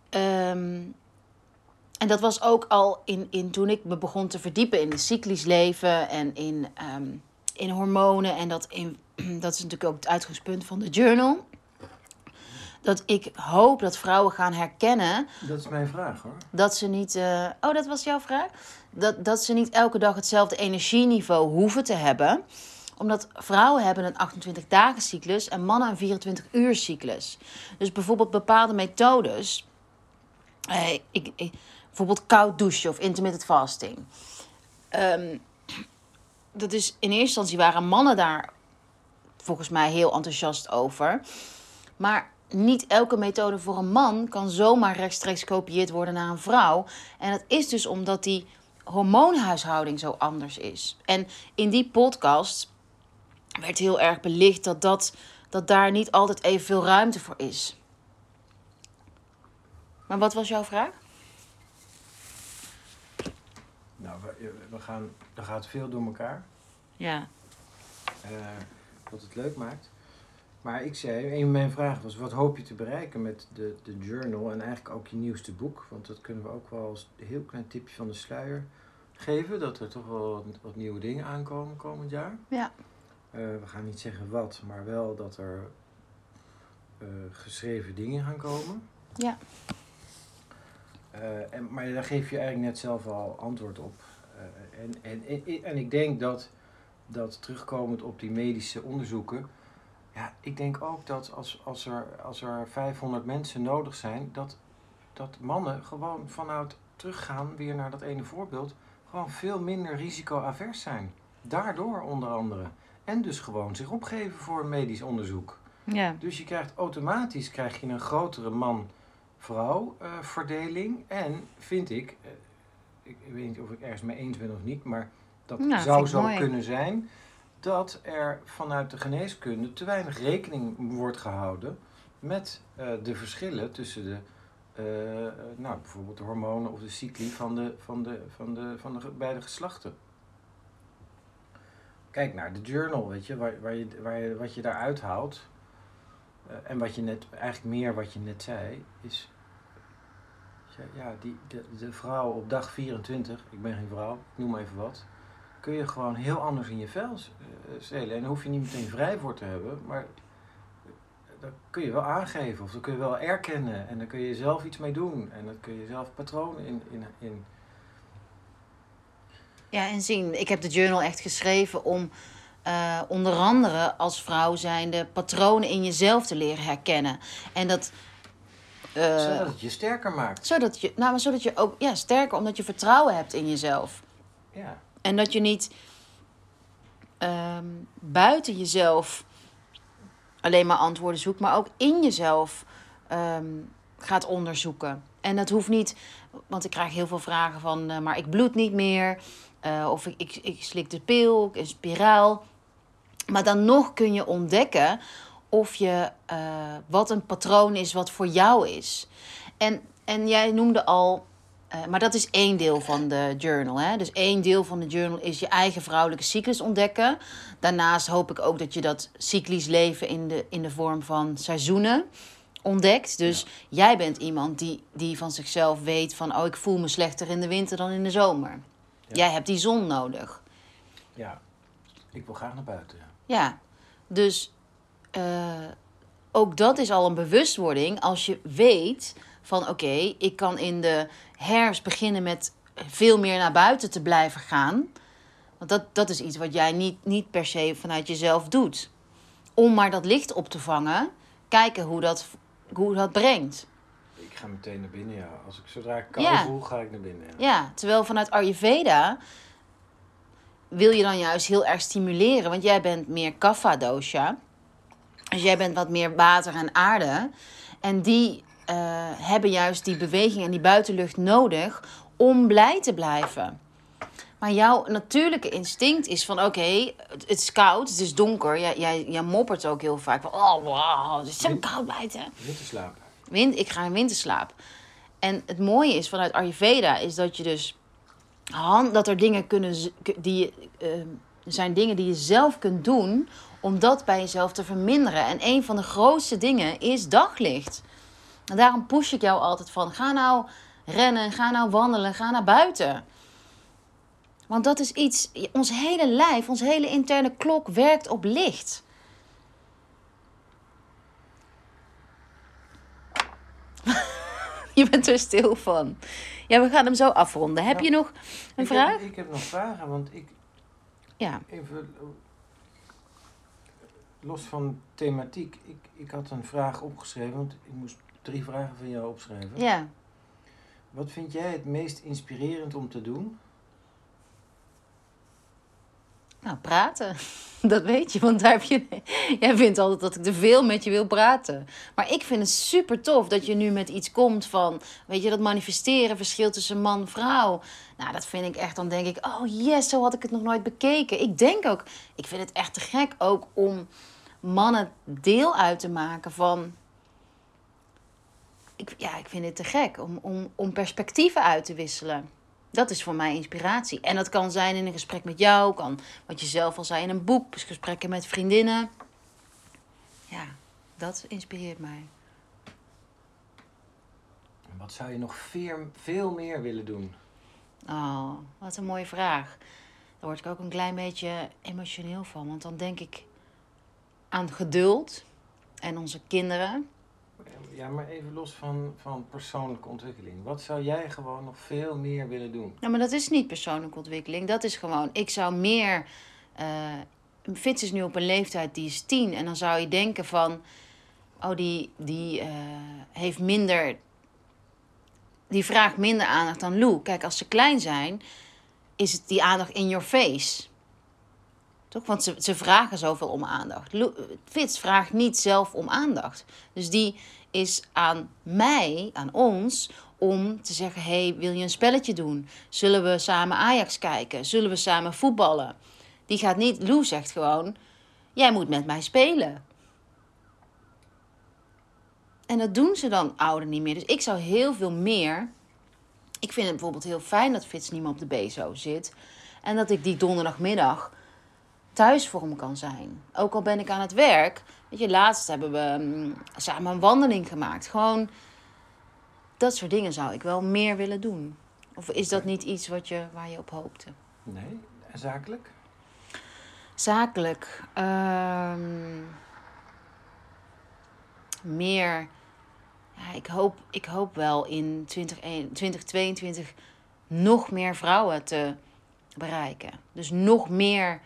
en dat was ook al in, in toen ik me begon te verdiepen in het cyclisch leven en in, in hormonen. En dat, in, [clears throat] dat is natuurlijk ook het uitgangspunt van de journal. Dat ik hoop dat vrouwen gaan herkennen Dat is mijn vraag hoor. dat ze niet. eh, oh, dat was jouw vraag? Dat, dat ze niet elke dag hetzelfde energieniveau hoeven te hebben. Omdat vrouwen hebben een 28 dagen cyclus en mannen een 24 uur cyclus. Dus bijvoorbeeld bepaalde methodes. eh, ik, ik, bijvoorbeeld koud douchen of intermittent fasting. Ehm, dat is in eerste instantie waren mannen daar volgens mij heel enthousiast over. Maar niet elke methode voor een man kan zomaar rechtstreeks gekopieerd worden naar een vrouw. En dat is dus omdat die hormoonhuishouding zo anders is. En in die podcast werd heel erg belicht dat, dat, dat daar niet altijd evenveel ruimte voor is. Maar wat was jouw vraag? Nou, we, we gaan, er gaat veel door elkaar. Ja. eh, wat het leuk maakt. Maar ik zei, een van mijn vragen was, wat hoop je te bereiken met de, de journal en eigenlijk ook je nieuwste boek? Want dat kunnen we ook wel als heel klein tipje van de sluier geven, dat er toch wel wat, wat nieuwe dingen aankomen komend jaar. Ja. Eh, we gaan niet zeggen wat, maar wel dat er eh, geschreven dingen gaan komen. Ja. Eh, en, maar daar geef je eigenlijk net zelf al antwoord op. Eh, en, en, en, en ik denk dat, dat terugkomend op die medische onderzoeken. Ja, ik denk ook dat als, als, er, als er 500 mensen nodig zijn, dat, dat mannen gewoon vanuit teruggaan weer naar dat ene voorbeeld, gewoon veel minder risicoavers zijn. Daardoor onder andere. En dus gewoon zich opgeven voor een medisch onderzoek. Ja. Dus je krijgt automatisch krijg je een grotere man-vrouw eh, verdeling. En vind ik, eh, ik, ik weet niet of ik ergens mee eens ben of niet, maar dat Nou, zou zo mooi. kunnen zijn dat er vanuit de geneeskunde te weinig rekening wordt gehouden met eh, de verschillen tussen de, eh, nou, bijvoorbeeld de hormonen of de cycli van de, van de, van de, van de beide geslachten. Kijk naar de journal, weet je, waar, waar je, waar je, wat je daaruit haalt. Eh, en wat je net, eigenlijk meer wat je net zei, is. Ja, die, de, de vrouw op dag 24, ik ben geen vrouw, ik noem even wat. Kun je gewoon heel anders in je vel eh, stelen. En daar hoef je niet meteen vrij voor te hebben, maar eh, dat kun je wel aangeven of dat kun je wel erkennen. En dan kun je zelf iets mee doen. En dan kun je zelf patronen in. in, in Ja, en zien. Ik heb de journal echt geschreven om eh, onder andere als vrouw zijnde patronen in jezelf te leren herkennen. En dat. eh, zodat het je sterker maakt. zodat je, nou, maar zodat je ook, ja, sterker, omdat je vertrouwen hebt in jezelf. Ja. En dat je niet ehm, buiten jezelf alleen maar antwoorden zoekt, maar ook in jezelf ehm, gaat onderzoeken. En dat hoeft niet, want ik krijg heel veel vragen van, eh, maar ik bloed niet meer, of ik, ik, ik slik de pil, een spiraal. Maar dan nog kun je ontdekken of je, eh, wat een patroon is wat voor jou is. En, en jij noemde al, eh, maar dat is één deel van de journal. Hè? Dus één deel van de journal is je eigen vrouwelijke cyclus ontdekken. Daarnaast hoop ik ook dat je dat cyclisch leven in de, in de vorm van seizoenen ontdekt. Dus jij bent iemand die, die van zichzelf weet van... oh, ik voel me slechter in de winter dan in de zomer. Ja. Jij hebt die zon nodig. ja. Ik wil graag naar buiten. Ja, dus eh, ook dat is al een bewustwording als je weet van oké, ik kan in de herfst beginnen met veel meer naar buiten te blijven gaan. Want dat, dat is iets wat jij niet, niet per se vanuit jezelf doet. Om maar dat licht op te vangen, kijken hoe dat, hoe dat brengt. Ik ga meteen naar binnen, ja. Als ik zodra ik kou Ja. voel, ga ik naar binnen. Ja. Ja, terwijl vanuit Ayurveda wil je dan juist heel erg stimuleren. Want jij bent meer kapha-dosha. Dus jij bent wat meer water en aarde. En die eh, hebben juist die beweging en die buitenlucht nodig om blij te blijven. Maar jouw natuurlijke instinct is van oké, het, het is koud, het is donker. Jij, jij, jij moppert ook heel vaak van oh wow, het is zo koud buiten. Winterslaap. Wind, ik ga in winterslaap. En het mooie is vanuit Ayurveda is dat je dus dat er dingen kunnen die je, eh, zijn dingen die je zelf kunt doen om dat bij jezelf te verminderen. En een van de grootste dingen is daglicht. En daarom push ik jou altijd van ga nou rennen, ga nou wandelen, ga naar buiten. Want dat is iets, ons hele lijf, ons hele interne klok werkt op licht. [laughs] Je bent er stil van. Ja, we gaan hem zo afronden. Heb Ja. je nog een ik vraag? Heb, ik heb nog vragen, want ik Ja. even eh, los van thematiek. Ik, ik had een vraag opgeschreven, want ik moest drie vragen van jou opschrijven. Ja. Wat vind jij het meest inspirerend om te doen? Nou, praten. [laughs] Dat weet je, want daar heb je... Jij vindt altijd dat ik te veel met je wil praten. Maar ik vind het super tof dat je nu met iets komt van... Weet je, dat manifesteren, verschil tussen man en vrouw. Nou, dat vind ik echt... Dan denk ik, oh yes, zo had ik het nog nooit bekeken. Ik denk ook... Ik vind het echt te gek ook om mannen deel uit te maken van... Ik, ja, ik vind het te gek om, om, om perspectieven uit te wisselen. Dat is voor mij inspiratie. En dat kan zijn in een gesprek met jou, kan wat je zelf al zei in een boek, dus gesprekken met vriendinnen. Ja, dat inspireert mij. Wat zou je nog veel, veel meer willen doen? Oh, wat een mooie vraag. Daar word ik ook een klein beetje emotioneel van. Want dan denk ik aan geduld en onze kinderen. Ja, maar even los van, van persoonlijke ontwikkeling. Wat zou jij gewoon nog veel meer willen doen? Nou, maar dat is niet persoonlijke ontwikkeling. Dat is gewoon, ik zou meer. eh Fitz is nu op een leeftijd die is tien. En dan zou je denken van. Oh, die, die eh, heeft minder. Die vraagt minder aandacht dan Lou. Kijk, als ze klein zijn, is het die aandacht in your face. Toch? Want ze, ze vragen zoveel om aandacht. Lou, Fitz vraagt niet zelf om aandacht. Dus die is aan mij, aan ons, om te zeggen: hey, wil je een spelletje doen? Zullen we samen Ajax kijken? Zullen we samen voetballen? Die gaat niet. Lou zegt gewoon: jij moet met mij spelen. En dat doen ze dan ouder niet meer. Dus ik zou heel veel meer. Ik vind het bijvoorbeeld heel fijn dat Fitz niet meer op de BSO zit. En dat ik die donderdagmiddag thuis voor hem kan zijn. Ook al ben ik aan het werk. Weet je, laatst hebben we mm, samen een wandeling gemaakt. Gewoon dat soort dingen zou ik wel meer willen doen. Of is dat niet iets wat je, waar je op hoopte? Nee, en zakelijk? Zakelijk. ehm, meer. Ja, ik, hoop, ik hoop wel in 2021 2022 nog meer vrouwen te bereiken. Dus nog meer.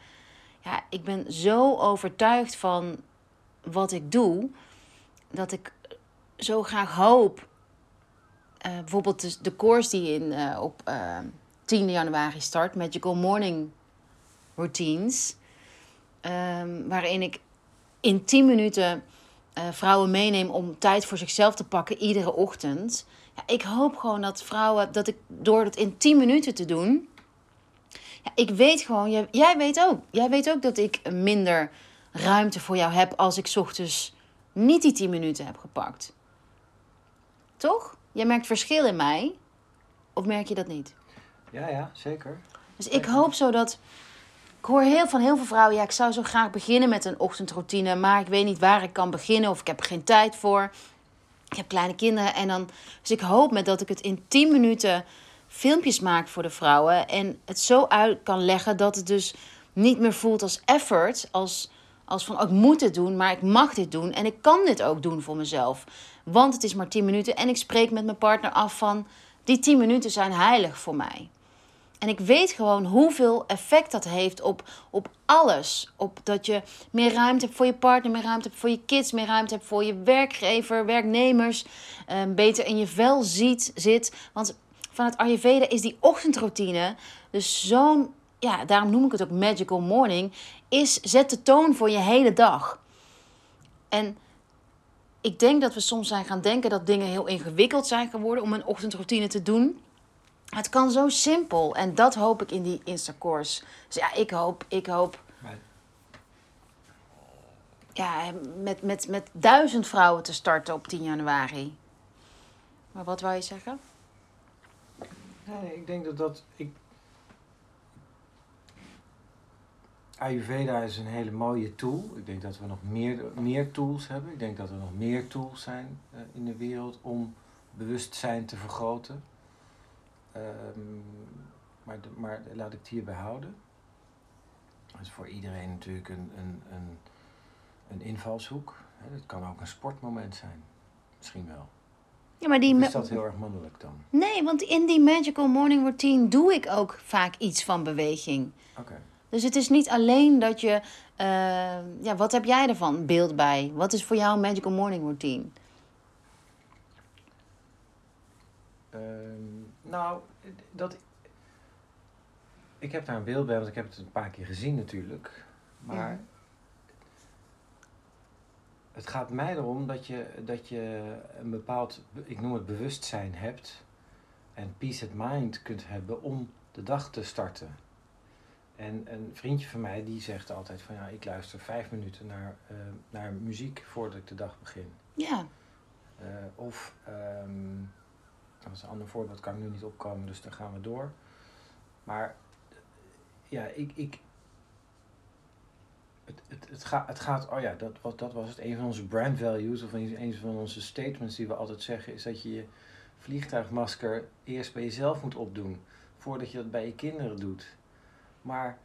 Ja, ik ben zo overtuigd van wat ik doe. Dat ik zo graag hoop. eh, bijvoorbeeld de, de course die in, eh, op eh 10 januari start. Magical Morning Routines. Ehm, waarin ik in 10 minuten vrouwen meeneem om tijd voor zichzelf te pakken iedere ochtend. Ja, ik hoop gewoon dat vrouwen, dat ik door het in 10 minuten te doen. Ja, ik weet gewoon, jij, jij weet ook. Jij weet ook dat ik minder ruimte voor jou heb als ik 's ochtends niet die 10 minuten heb gepakt. Toch? Jij merkt verschil in mij. Of merk je dat niet? Ja, ja, zeker. Dus ik hoop zo dat. Ik hoor heel van heel veel vrouwen, ja, ik zou zo graag beginnen met een ochtendroutine, maar ik weet niet waar ik kan beginnen of ik heb er geen tijd voor. Ik heb kleine kinderen en dan. Dus ik hoop met dat ik het in 10 minuten filmpjes maak voor de vrouwen en het zo uit kan leggen dat het dus niet meer voelt als effort, als, als van oh, ik moet dit doen, maar ik mag dit doen en ik kan dit ook doen voor mezelf. Want het is maar 10 minuten en ik spreek met mijn partner af van die 10 minuten zijn heilig voor mij. En ik weet gewoon hoeveel effect dat heeft op, op alles. Op dat je meer ruimte hebt voor je partner, meer ruimte hebt voor je kids, meer ruimte hebt voor je werkgever, werknemers. eh, beter in je vel ziet, zit. Want vanuit Ayurveda is die ochtendroutine dus zo'n ja, daarom noem ik het ook Magical Morning, is zet de toon voor je hele dag. En ik denk dat we soms zijn gaan denken dat dingen heel ingewikkeld zijn geworden om een ochtendroutine te doen. Het kan zo simpel en dat hoop ik in die Instacourse. Dus ja, ik hoop, ik hoop ja, met, met, met duizend vrouwen te starten op 10 januari. Maar wat wou je zeggen? Nee, nee, ik denk dat dat. Ik... Ayurveda is een hele mooie tool. Ik denk dat we nog meer, meer tools hebben. Ik denk dat er nog meer tools zijn eh, in de wereld om bewustzijn te vergroten. Ehm, maar, de- maar laat ik het hierbij houden. Dat is voor iedereen natuurlijk een, een, een, een invalshoek. Het kan ook een sportmoment zijn. Misschien wel. Ja, maar die Of is dat heel erg mannelijk dan? Nee, want in die Magical Morning Routine doe ik ook vaak iets van beweging. Oké. Dus het is niet alleen dat je. eh, ja, wat heb jij ervan? Beeld bij. Wat is voor jou een Magical Morning Routine? Ehm, nou, dat. Ik heb daar een beeld bij, want ik heb het een paar keer gezien natuurlijk. Maar. Ja. Het gaat mij erom dat je, dat je een bepaald, ik noem het bewustzijn hebt. En peace of mind kunt hebben om de dag te starten. En een vriendje van mij die zegt altijd van ja, ik luister vijf minuten naar, eh, naar muziek voordat ik de dag begin. Ja, Eh, of, ehm, dat is een ander voorbeeld, kan ik nu niet opkomen, dus dan gaan we door. Maar ja, ik. ik het, het, het, gaat, het gaat, oh ja, dat, was- dat was het. Een van onze brand values, of een, een van onze statements die we altijd zeggen, is dat je je vliegtuigmasker eerst bij jezelf moet opdoen, voordat je dat bij je kinderen doet. Maar,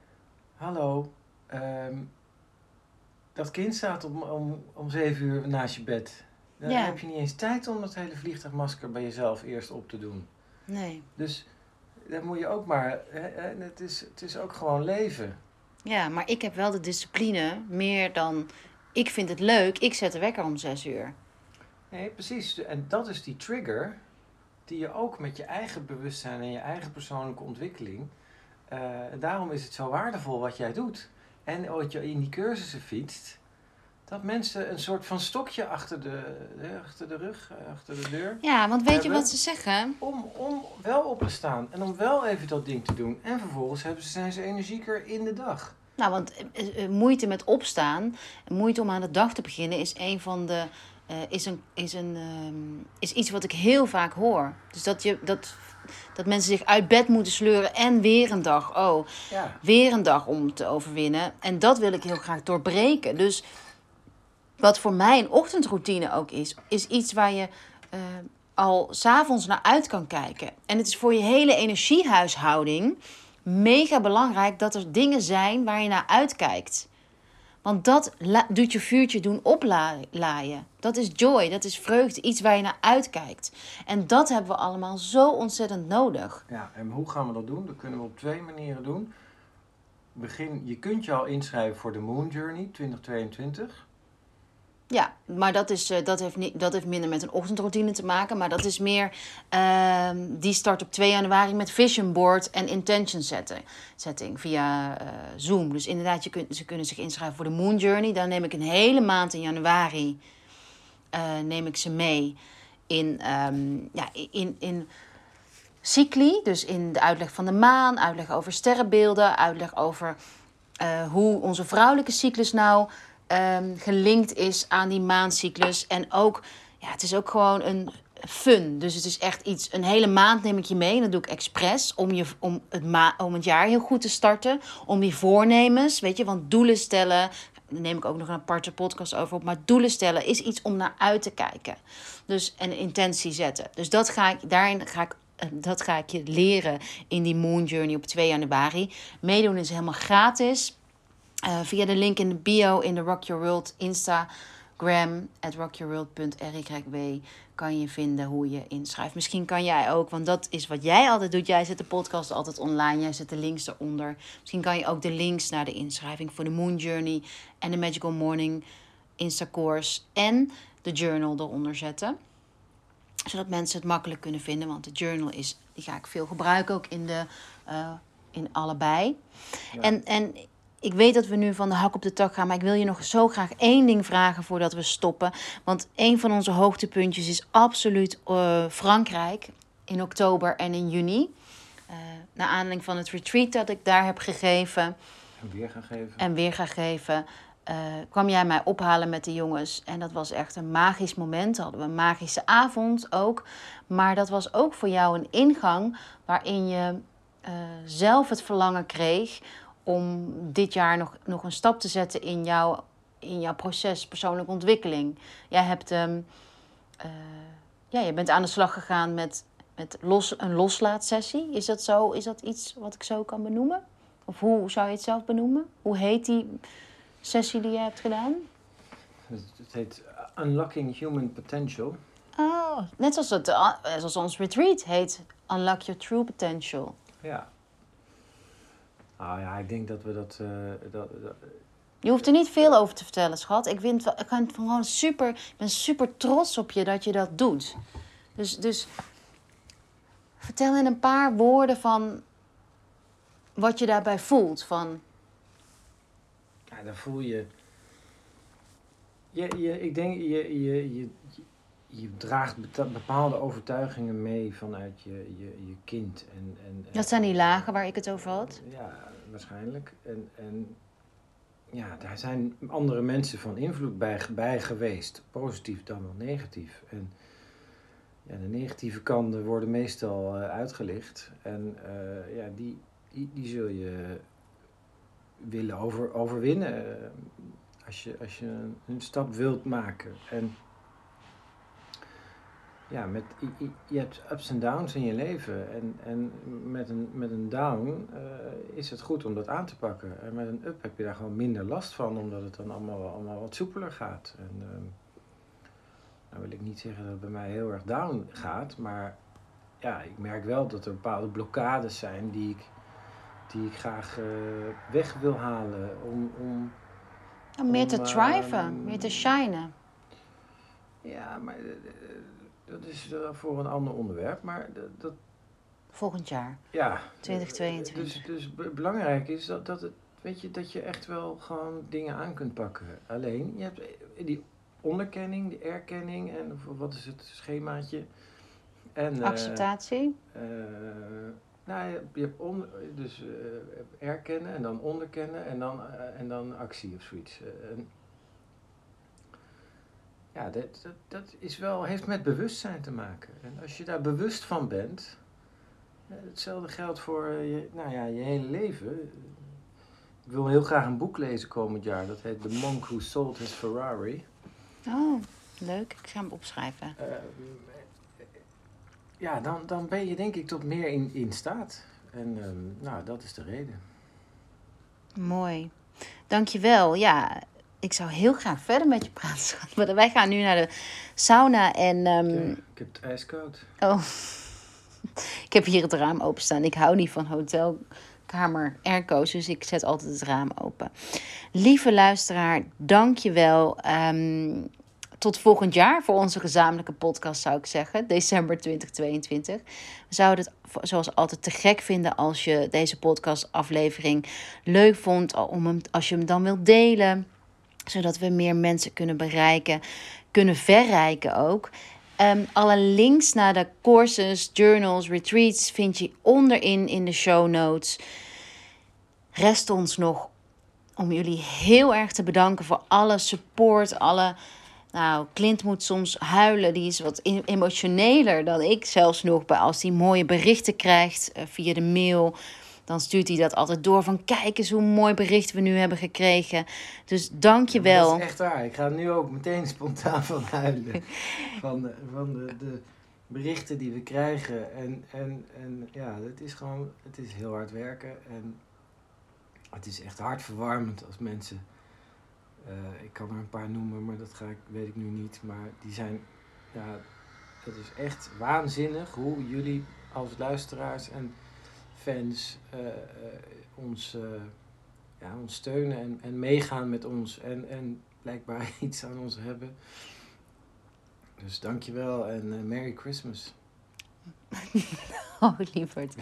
hallo, ehm, dat kind staat om, om, om zeven uur naast je bed. Dan Ja. heb je niet eens tijd om dat hele vliegtuigmasker bij jezelf eerst op te doen. nee. Dus dat moet je ook maar. Hè, hè, het, is, het is ook gewoon leven. Ja, maar ik heb wel de discipline meer dan. Ik vind het leuk, ik zet de wekker om zes uur. Nee, precies. En dat is die trigger die je ook met je eigen bewustzijn en je eigen persoonlijke ontwikkeling. Eh, daarom is het zo waardevol wat jij doet. En wat je in die cursussen fietst. Dat mensen een soort van stokje achter de, achter de rug, eh, achter de deur. Ja, want weet je wat ze zeggen? Om, om wel op te staan en om wel even dat ding te doen. En vervolgens hebben ze, zijn ze energieker in de dag. Nou, want eh, moeite met opstaan, moeite om aan de dag te beginnen, is een van de. is, een, is, een, ehm, is iets wat ik heel vaak hoor. Dus dat, je, dat, dat mensen zich uit bed moeten sleuren en weer een dag. Oh, Ja. weer een dag om te overwinnen. En dat wil ik heel graag doorbreken. Dus wat voor mij een ochtendroutine ook is, is iets waar je eh, al s'avonds naar uit kan kijken. En het is voor je hele energiehuishouding mega belangrijk dat er dingen zijn waar je naar uitkijkt. Want dat doet je vuurtje doen oplaaien. Dat is joy, dat is vreugde, iets waar je naar uitkijkt. En dat hebben we allemaal zo ontzettend nodig. Ja, en hoe gaan we dat doen? Dat kunnen we op twee manieren doen. Begin, je kunt je al inschrijven voor de Moon Journey 2022. Ja, maar dat, is, eh, dat, heeft niet, dat heeft minder met een ochtendroutine te maken. Maar dat is meer, ehm, die start op 2 januari met vision board en intention zetten, setting via eh, Zoom. Dus inderdaad, je kunt, ze kunnen zich inschrijven voor de Moon Journey. Dan neem ik een hele maand in januari, eh, neem ik ze mee in, ehm, ja, in, in cycli. Dus in de uitleg van de maan, uitleg over sterrenbeelden, uitleg over hoe onze vrouwelijke cyclus nou ehm, gelinkt is aan die maancyclus. En ook, ja, het is ook gewoon een fun. Dus het is echt iets, een hele maand neem ik je mee. En dat doe ik expres om, je, om, het ma om het jaar heel goed te starten. Om die voornemens, weet je, want doelen stellen... Daar neem ik ook nog een aparte podcast over op. Maar doelen stellen is iets om naar uit te kijken. Dus en een intentie zetten. Dus dat ga ik, daarin ga ik eh, dat ga ik je leren in die Moon Journey op 2 januari. Meedoen is helemaal gratis. Eh, via de link in de bio in de Rock Your World Instagram, at rockyourworld.ryw, kan je vinden hoe je inschrijft. Misschien kan jij ook, want dat is wat jij altijd doet. Jij zet de podcast altijd online, jij zet de links eronder. Misschien kan je ook de links naar de inschrijving voor de Moon Journey en de Magical Morning Insta-course en de journal eronder zetten zodat mensen het makkelijk kunnen vinden. Want de journal is, die ga ik veel gebruiken ook in de, eh, in allebei. Ja. En, en ik weet dat we nu van de hak op de tak gaan, maar ik wil je nog zo graag één ding vragen voordat we stoppen. Want een van onze hoogtepuntjes is absoluut eh, Frankrijk in oktober en in juni. Uh, naar aanleiding van het retreat dat ik daar heb gegeven En weer gaan geven. en weer ga geven, eh, kwam jij mij ophalen met de jongens. En dat was echt een magisch moment. Hadden we een magische avond ook. Maar dat was ook voor jou een ingang waarin je eh, zelf het verlangen kreeg om dit jaar nog, nog een stap te zetten in jouw, in jouw proces persoonlijke ontwikkeling. Jij hebt, eh, ja, je bent aan de slag gegaan met, met los, een loslaatsessie. Is dat zo? Is dat iets wat ik zo kan benoemen? Of hoe zou je het zelf benoemen? Hoe heet die sessie die je hebt gedaan? Het, heet Unlocking Human Potential. Oh, net zoals, het, uh, zoals ons retreat heet Unlock Your True Potential. Ja. Nou ja, ik denk dat we dat... eh, dat, dat Je hoeft er niet veel over te vertellen, schat. Ik, vind, ik, vind gewoon super, ik ben super trots op je dat je dat doet. Dus, dus vertel in een paar woorden van wat je daarbij voelt. Van, ja, dan voel je... je, je ik denk, je, je, je, je draagt bepaalde overtuigingen mee vanuit je, je, je kind. En, en, dat zijn die lagen waar ik het over had. Ja, waarschijnlijk. En, en ja, daar zijn andere mensen van invloed bij, bij geweest. Positief dan wel negatief. En ja, de negatieve kanten worden meestal eh, uitgelicht. En eh, ja, die, die, die zul je willen over, overwinnen. eh, als, je, als je een, een stap wilt maken. En ja, met, je- hebt ups en downs in je leven. En, en met, een, met een down eh, is het goed om dat aan te pakken. En met een up heb je daar gewoon minder last van, omdat het dan allemaal, allemaal wat soepeler gaat. En, ehm, nou wil ik niet zeggen dat het bij mij heel erg down gaat, maar ja, ik merk wel dat er bepaalde blokkades zijn die ik, die ik graag eh, weg wil halen. Om, om, Nou, meer te Om, thriven, ehm, meer te shinen. ja, maar eh, dat is eh, voor een ander onderwerp. Maar dat, Volgend jaar. Ja. 2022. Dus, dus be- belangrijk is dat, dat, het, weet je, dat je echt wel gewoon dingen aan kunt pakken. Alleen, je hebt die onderkenning, die erkenning en wat is het schemaatje. En, eh, Acceptatie. eh, nou, je, je hebt on, dus eh, erkennen en dan onderkennen en dan, eh, en dan actie of zoiets. Eh, en, ja, dat, dat, dat is wel, heeft met bewustzijn te maken. En als je daar bewust van bent, eh, hetzelfde geldt voor eh, je, nou ja, je hele leven. Ik wil heel graag een boek lezen komend jaar. Dat heet The Monk Who Sold His Ferrari. Oh, leuk. Ik ga hem opschrijven. Eh, ja, dan, dan ben je denk ik tot meer in, in staat. En ehm, nou, dat is de reden. Mooi. Dankjewel. Ja, ik zou heel graag verder met je praten. schat. Maar wij gaan nu naar de sauna en... ehm, ik heb het ijskoud. Oh, [laughs] ik heb hier het raam openstaan. Ik hou niet van hotelkamer airco's, dus ik zet altijd het raam open. Lieve luisteraar, dank je wel. Ehm, tot volgend jaar voor onze gezamenlijke podcast, zou ik zeggen. December 2022. We zouden het zoals altijd te gek vinden als je deze podcastaflevering leuk vond. Om hem, als je hem dan wilt delen zodat we meer mensen kunnen bereiken, kunnen verrijken ook. Ehm, alle links naar de courses, journals, retreats vind je onderin in de show notes. Rest ons nog om jullie heel erg te bedanken voor alle support, alle. Nou, Clint moet soms huilen. Die is wat e- emotioneler dan ik zelfs nog. Als hij mooie berichten krijgt eh, via de mail. Dan stuurt hij dat altijd door van kijk eens hoe mooi bericht we nu hebben gekregen. Dus dank je wel. Dat is echt waar. Ik ga nu ook meteen spontaan van huilen. [laughs] Van, de, van de, de berichten die we krijgen. En, en, en ja, het is gewoon, het is heel hard werken. En het is echt hartverwarmend als mensen, eh, ik kan er een paar noemen, maar dat ga ik, weet ik nu niet. Maar die zijn, ja, het is echt waanzinnig hoe jullie als luisteraars en fans eh, eh, ons, eh, ja, ons steunen en, en meegaan met ons. En, en blijkbaar [laughs] iets aan ons hebben. Dus dankjewel en Merry Christmas. [laughs] Oh, lieverd.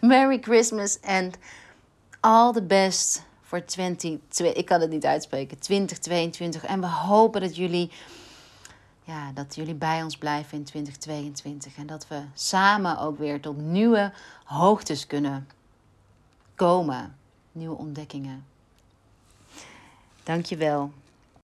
Merry Christmas and all the best voor 20, ik kan het niet uitspreken, 2022. En we hopen dat jullie, ja, dat jullie bij ons blijven in 2022. En dat we samen ook weer tot nieuwe hoogtes kunnen komen. Nieuwe ontdekkingen. Dankjewel.